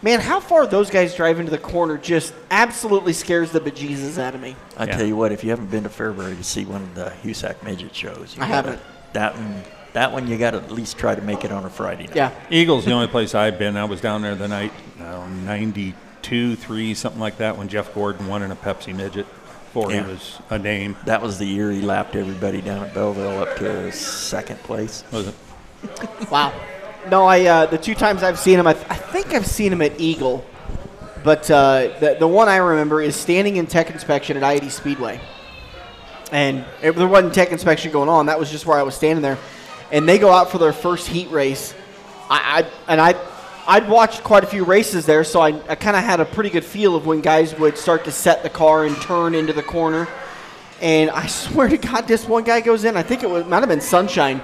man, how far those guys drive into the corner just absolutely scares the bejesus out of me. I Yeah. tell you what, if you haven't been to Fairbury to see one of the USAC midget shows, you I gotta- haven't. That one, that one, you got to at least try to make it on a Friday night. Yeah. Eagles, the only place I've been. I was down there the night, uh, 92, 3, something like that, when Jeff Gordon won in a Pepsi midget before Yeah. he was a name. That was the year he lapped everybody down at Belleville up to second place. Was it? Wow. No, I uh, the two times I've seen him, I, th- I think I've seen him at Eagle, but uh, the the one I remember is standing in tech inspection at I-80 Speedway, and it, there wasn't tech inspection going on. That was just where I was standing there, and they go out for their first heat race. I, I and I. I'd watched quite a few races there, so I, I kind of had a pretty good feel of when guys would start to set the car and turn into the corner. And I swear to God, this one guy goes in. I think it was, might have been Sunshine.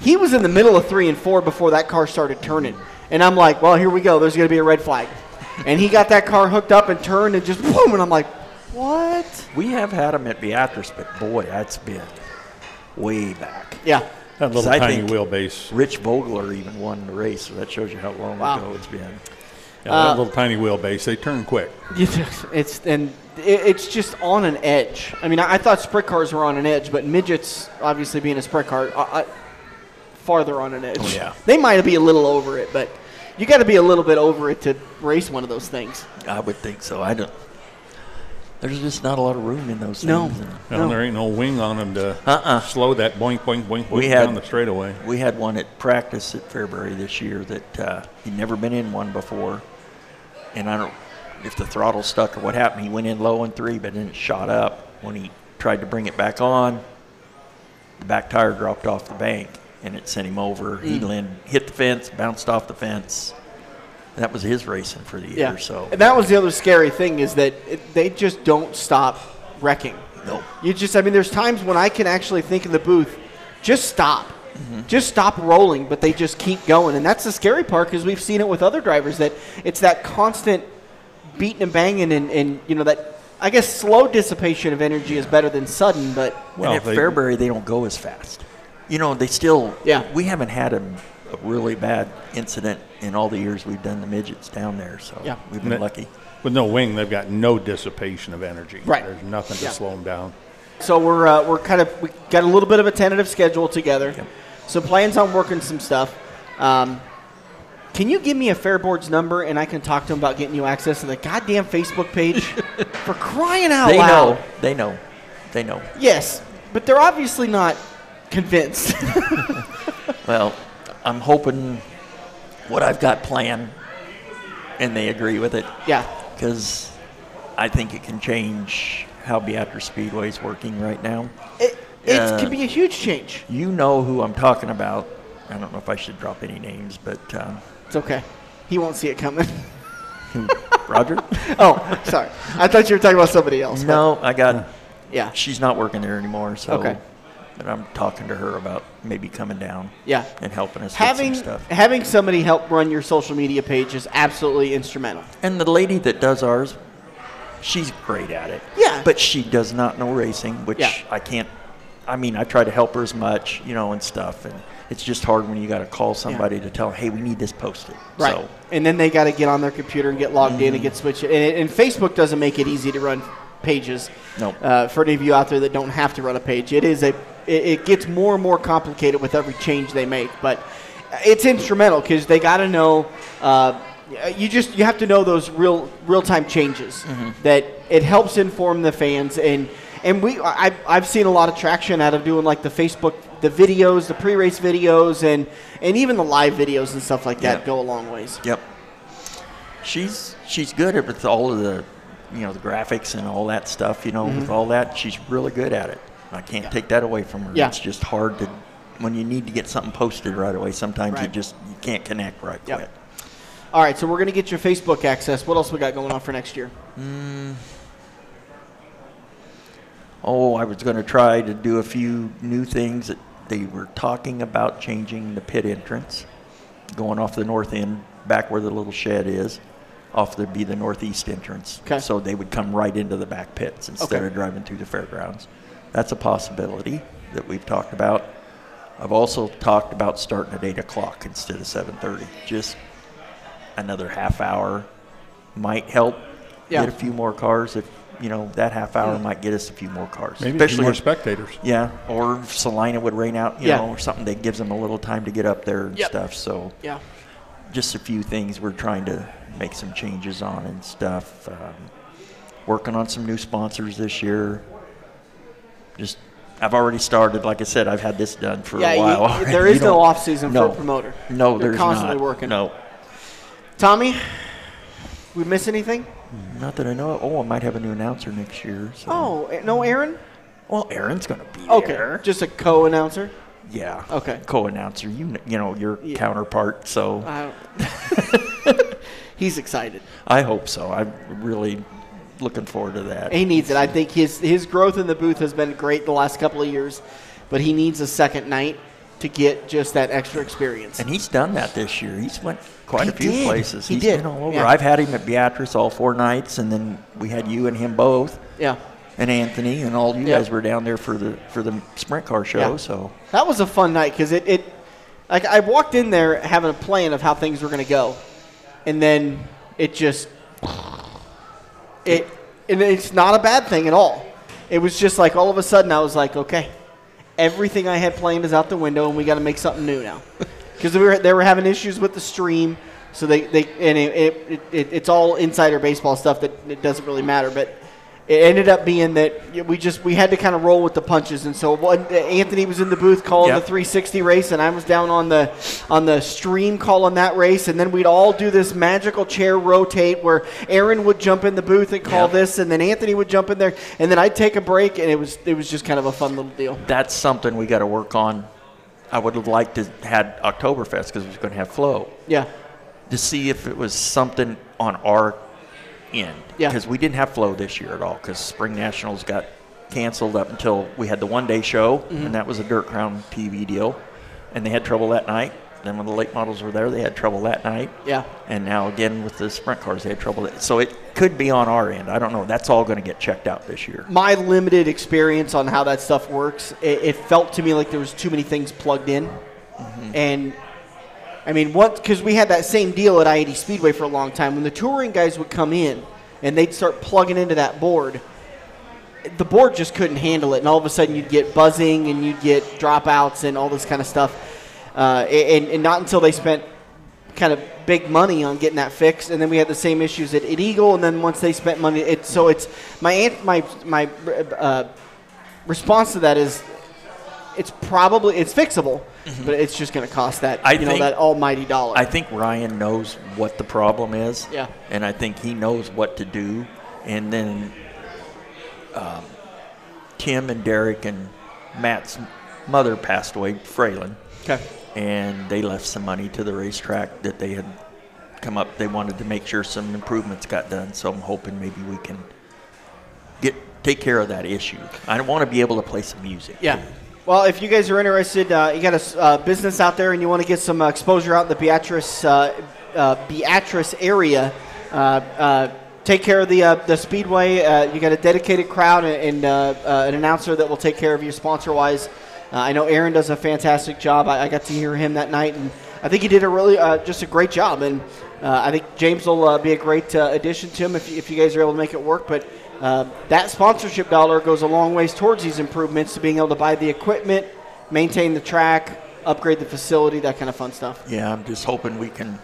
He was in the middle of three and four before that car started turning. And I'm like, well, here we go. There's going to be a red flag. And he got that car hooked up and turned and just boom. And I'm like, what? We have had them at Beatrice, but boy, that's been way back. Yeah. That 'Cause little I tiny think wheelbase. Rich Vogler even won the race, so that shows you how long Wow. ago it's been. Yeah, Uh, that little tiny wheelbase. They turn quick. You It's and it's just on an edge. I mean, I, I thought sprint cars were on an edge, but midgets, obviously being a sprint car, I, I, farther on an edge. Oh, yeah. They might be a little over it, but you got to be a little bit over it to race one of those things. I would think so. I don't. There's just not a lot of room in those things. Well, No. there ain't no wing on them to Uh-uh. slow that boink, boink, boink, boink We down had- the straightaway. We had one at practice at Fairbury this year that uh, he'd never been in one before, and I don't if the throttle stuck or what happened. He went in low in three, but then it shot up when he tried to bring it back on. The back tire dropped off the bank, and it sent him over. He Mm. landed, hit the fence, bounced off the fence. That was his racing for the year. So and that was the other scary thing is that it, they just don't stop wrecking. no, You just, I mean, there's times when I can actually think in the booth, just stop. Mm-hmm. Just stop rolling, but they just keep going. And that's the scary part because we've seen it with other drivers that it's that constant beating and banging and, and, you know, that, I guess, slow dissipation of energy is better than sudden, but Well, and at they- Fairbury, they don't go as fast. You know, they still. Yeah. We haven't had a, a really bad incident in all the years we've done the midgets down there, so Yeah. we've been lucky. With no wing, they've got no dissipation of energy. Right. There's nothing Yeah. to slow them down. So we're uh, we're kind of we got a little bit of a tentative schedule together. Yep. So plans on working some stuff. Um, can you give me a Fairboards number and I can talk to them about getting you access to the goddamn Facebook page for crying out They loud? They know. They know. They know. Yes, but they're obviously not convinced. Well, I'm hoping what I've got planned, and they agree with it, yeah. because I think it can change how Beatrice Speedway is working right now. It it Uh, could be a huge change. You know who I'm talking about. I don't know if I should drop any names, but um, It's okay. He won't see it coming. Roger? oh, sorry. I thought you were talking about somebody else. No, I got. Yeah. She's not working there anymore, so. Okay. I'm talking to her about maybe coming down Yeah. and helping us Having with some stuff. having somebody help run your social media page is absolutely instrumental. And the lady that does ours, she's great at it. Yeah. But she does not know racing, which Yeah. I can't. I mean, I try to help her as much, you know, and stuff. And it's just hard when you got to call somebody to tell, hey, we need this posted. Right. So, And then they got to get on their computer and get logged in and get switched. And, and Facebook doesn't make it easy to run pages. Nope. Uh, for any of you out there that don't have to run a page, it is a. It, it gets more and more complicated with every change they make, but it's instrumental because they got to know. Uh, you just you have to know those real real time changes that it helps inform the fans and and we I've, I've seen a lot of traction out of doing like the Facebook the videos the pre race videos and and even the live videos and stuff like that Yeah. go a long ways. yep. She's she's good at with all of the, you know, the graphics and all that stuff. You know, with all that, she's really good at it. I can't take that away from her. Yeah. It's just hard to when you need to get something posted right away. Sometimes you just you can't connect right Yep. quick. All right, so we're gonna get your Facebook access. What else we got going on for next year? Hmm. Oh, I was going to try to do a few new things that they were talking about changing the pit entrance, going off the north end, back where the little shed is, off there'd be the northeast entrance. Okay. So they would come right into the back pits instead Okay. of driving through the fairgrounds. That's a possibility that we've talked about. I've also talked about starting at eight o'clock instead of seven thirty. Just another half hour might help Yeah. get a few more cars. If you know that half hour might get us a few more cars, Maybe a few especially more if- spectators. yeah, or if Salina would rain out, you Yeah. know, or something that gives them a little time to get up there and Yep. stuff. So Yeah. just a few things we're trying to make some changes on and stuff. Um, working on some new sponsors this year. Just I've already started. Like I said, I've had this done for Yeah, a while. you- there is no off season for a promoter. No, You're there's constantly not. working. No, Tommy, we miss anything? not that I know. of. Oh, I might have a new announcer next year. So. Oh, eh, no, Aaron. well, Aaron's gonna be Okay, there. just a co-announcer. Yeah. Okay. Co-announcer, you you know your Yeah. counterpart. So I He's excited. I hope so. I'm really looking forward to that. He needs it. I think his his growth in the booth has been great the last couple of years, but he needs a second night to get just that extra experience. And he's done that this year. He's went quite He a few did. places. He He's did. been all over. Yeah. I've had him at Beatrice all four nights, and then we had you and him both. yeah, and Anthony and all you Yeah. guys were down there for the for the sprint car show. Yeah. So That was a fun night because it, it like I walked in there having a plan of how things were going to go, and then it just it and it's not a bad thing at all. It was just like all of a sudden I was like, okay, everything I had planned is out the window, and we got to make something new now because we were they were having issues with the stream. So they, they and it, it, it, it's all insider baseball stuff that it doesn't really matter, but it ended up being that we just we had to kind of roll with the punches, and so one, Anthony was in the booth calling Yep. the 360 race, and I was down on the on the stream calling that race, and then we'd all do this magical chair rotate where Aaron would jump in the booth and call Yep. this, and then Anthony would jump in there, and then I'd take a break, and it was it was just kind of a fun little deal. that's something we got to work on. I would have liked to had Oktoberfest because it was going to have flow Yeah, to see if it was something on our end. Yeah. Because we didn't have flow this year at all because Spring Nationals got canceled up until we had the one day show, Mm-hmm. and that was a Dirt Crown TV deal. And they had trouble that night. Then when the late models were there, they had trouble that night. yeah. And now again with the sprint cars, they had trouble. So it could be on our end. I don't know. That's all going to get checked out this year. my limited experience on how that stuff works, it, it felt to me like there was too many things plugged in, and I mean, what? Because we had that same deal at I-80 Speedway for a long time. When the touring guys would come in and they'd start plugging into that board, the board just couldn't handle it, and all of a sudden you'd get buzzing and you'd get dropouts and all this kind of stuff. Uh, and, and not until they spent kind of big money on getting that fixed, and then we had the same issues at, at Eagle, and then once they spent money, it so it's my my my uh, response to that is it's probably it's fixable, but it's just going to cost that Mm-hmm. I you know that almighty dollar. I think Ryan knows what the problem is. Yeah. And I think he knows what to do. And then um, Tim and Derek and Matt's mother passed away, Fralin, okay. and they left some money to the racetrack that they had come up. They wanted to make sure some improvements got done. So I'm hoping maybe we can get take care of that issue. I want to be able to play some music. Yeah. Well, if you guys are interested, uh, you got a uh, business out there and you want to get some uh, exposure out in the Beatrice, uh, uh, Beatrice area, uh, take care of the the speedway. You got a dedicated crowd and, and an announcer that will take care of you sponsor wise. I know Aaron does a fantastic job. I, I got to hear him that night, and I think he did a really just a great job. And I think James will be a great addition to him if, if you guys are able to make it work. But uh, that sponsorship dollar goes a long ways towards these improvements to being able to buy the equipment, maintain the track, upgrade the facility, that kind of fun stuff. Yeah, I'm just hoping we can,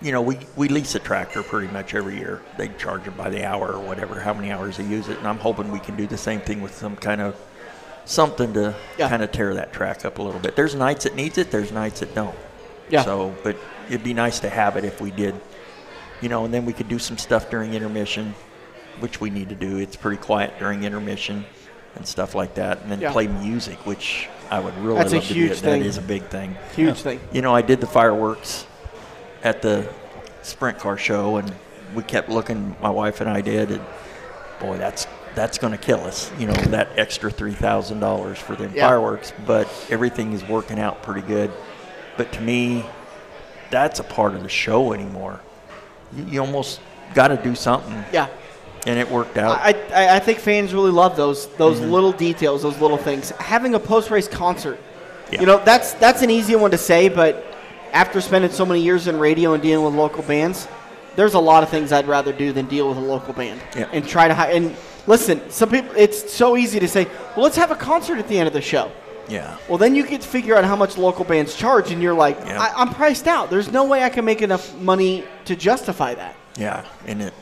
you know, we, we lease a tractor pretty much every year. They charge it by the hour or whatever, how many hours they use it. And I'm hoping we can do the same thing with some kind of something to Yeah. kind of tear that track up a little bit. There's nights that needs it, there's nights that don't. Yeah. So, but it'd be nice to have it if we did, you know, and then we could do some stuff during intermission, which we need to do. It's pretty quiet during intermission and stuff like that. And then Yeah. play music, which I would really That's a love to huge do. thing. That is a big thing. Huge thing. You know, I did the fireworks at the sprint car show, and we kept looking. My wife and I did, and boy, that's that's going to kill us. You know, that extra three thousand dollars for the Yeah. fireworks, but everything is working out pretty good. But to me, that's a part of the show anymore. You, you almost got to do something, Yeah. And it worked out. I, I, I think fans really love those those Mm-hmm. little details, those little things. Having a post race concert, Yeah. you know, that's that's an easy one to say, but after spending so many years in radio and dealing with local bands, there's a lot of things I'd rather do than deal with a local band Yeah. and try to hi- and listen. Some people, it's so easy to say, well, let's have a concert at the end of the show. yeah. Well, then you get to figure out how much local bands charge, and you're like, Yeah. I, I'm priced out. There's no way I can make enough money to justify that. Yeah, and it.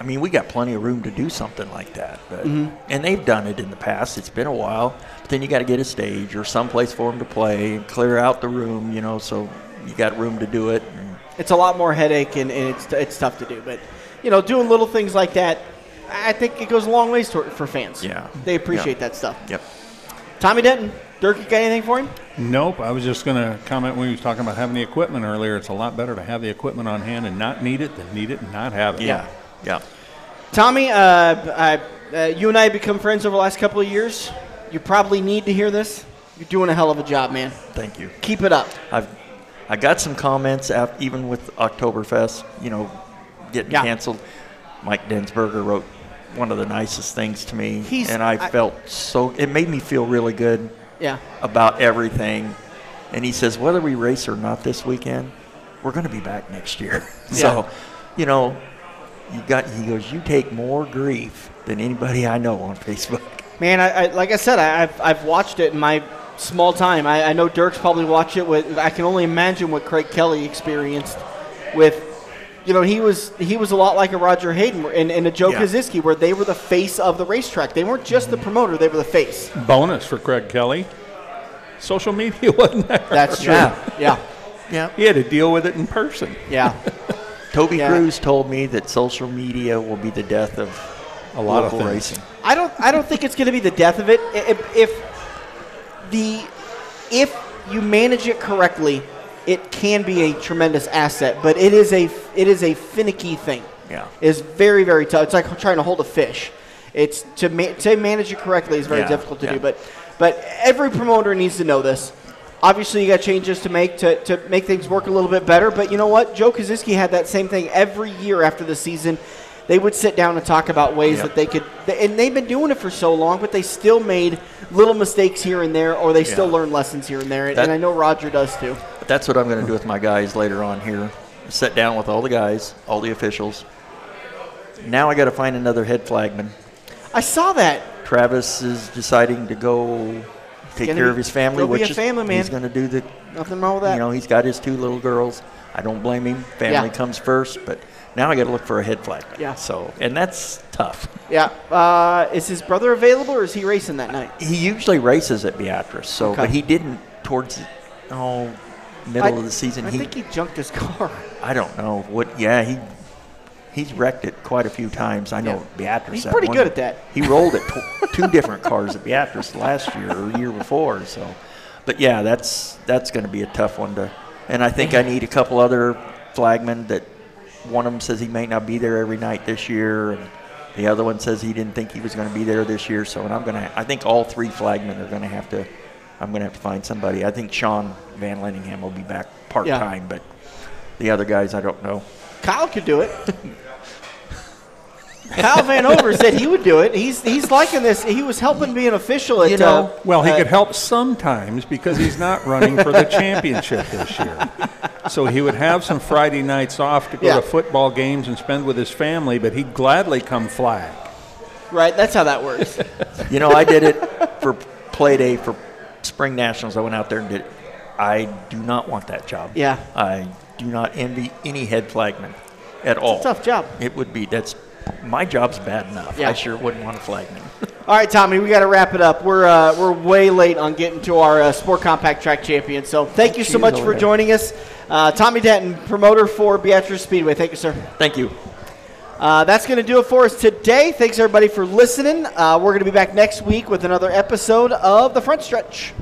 I mean, we got plenty of room to do something like that, but mm-hmm. and they've done it in the past. It's been a while, but then you got to get a stage or someplace for them to play and clear out the room, you know, so you got room to do it. And it's a lot more headache and, and it's, it's tough to do. But, you know, doing little things like that, I think it goes a long ways toward, for fans. Yeah. They appreciate Yeah. that stuff. yep, Tommy Denton, Dirk, you got anything for him? Nope. I was just going to comment when we was talking about having the equipment earlier. It's a lot better to have the equipment on hand and not need it than need it and not have it. yeah, yeah. Tommy, uh, I, uh, you and I have become friends over the last couple of years. You probably need to hear this. You're doing a hell of a job, man. Thank you. Keep it up. I've I got some comments af even with Oktoberfest, you know, getting Yeah. canceled. Mike Densberger wrote one of the nicest things to me, He's- and I, I- felt so. It made me feel really good Yeah. about everything. And he says, whether we race or not this weekend, we're going to be back next year. so, you know, you got. He goes, you take more grief than anybody I know on Facebook. Man, I, I like I said, I, I've I've watched it in my small time. I, I know Dirk's probably watched it with. I can only imagine what Craig Kelly experienced with. You know, he was he was a lot like a Roger Hayden and, and a Joe Yeah. Kosiski, where they were the face of the racetrack. They weren't just the mm-hmm. promoter; they were the face. Bonus for Craig Kelly. Social media wasn't there. That's true. Yeah. yeah, Yeah. He had to deal with it in person. yeah. Toby Yeah. Cruz told me that social media will be the death of A lot of things. racing. I don't. I don't think it's going to be the death of it. If, if the if you manage it correctly, it can be a tremendous asset. But it is a it is a finicky thing. Yeah. It's very very tough. It's like trying to hold a fish. It's to ma- to manage it correctly is very Yeah, difficult to yeah. do. But but every promoter needs to know this. Obviously, you got changes to make to, to make things work a little bit better. But you know what? Joe Kosiski had that same thing every year after the season. They would sit down and talk about ways Yep. that they could, and they've been doing it for so long, but they still made little mistakes here and there, or they still learn lessons here and there. And, That- and I know Roger does too. That's what I'm going to do with my guys later on here. Sit down with all the guys, all the officials. Now I got to find another head flagman. I saw that. Travis is deciding to go take care be- of his family, which is family man. he's going to do the. Nothing wrong with that. You know, he's got his two little girls. I don't blame him. Family Yeah. comes first, but now I got to look for a head flagman. Yeah. So, and that's tough. yeah. Uh, is his brother available, or is he racing that night? He usually races at Beatrice, so Okay. but he didn't towards the oh middle I- of the season. I he think he junked his car. I don't know what. Yeah, he he's wrecked it quite a few times. I know Yeah. Beatrice. He's pretty one- good at that. He rolled it two different cars at Beatrice last year or year before. So, but yeah, that's that's going to be a tough one to. And I think I need a couple other flagmen that one of them says he may not be there every night this year, and the other one says he didn't think he was going to be there this year. So, and I'm going to. I think all three flagmen are going to have to. I'm going to have to find somebody. I think Sean Van Lenningham will be back part time, but the other guys I don't know. Kyle could do it. Kyle Van Over said he would do it. He's he's liking this. He was helping be an official at. You know, uh, Well, he uh, could help sometimes because he's not running for the championship this year. So he would have some Friday nights off to go Yeah. to football games and spend with his family, but he'd gladly come flag. Right. That's how that works. You know, I did it for play day for spring nationals. I went out there and did it. I do not want that job. Yeah. I do not envy any head flagman at all. tough job. It would be that's my job's bad enough. Yeah. I sure wouldn't want a flagman. All right, Tommy, we got to wrap it up. We're uh, we're way late on getting to our uh, Sport Compact Track champion. So thank you so Cheers much for there. joining us, uh, Tommy Denton, promoter for Beatrice Speedway. Thank you, sir. Thank you. Uh, that's going to do it for us today. Thanks everybody for listening. Uh, we're going to be back next week with another episode of the Front Stretch.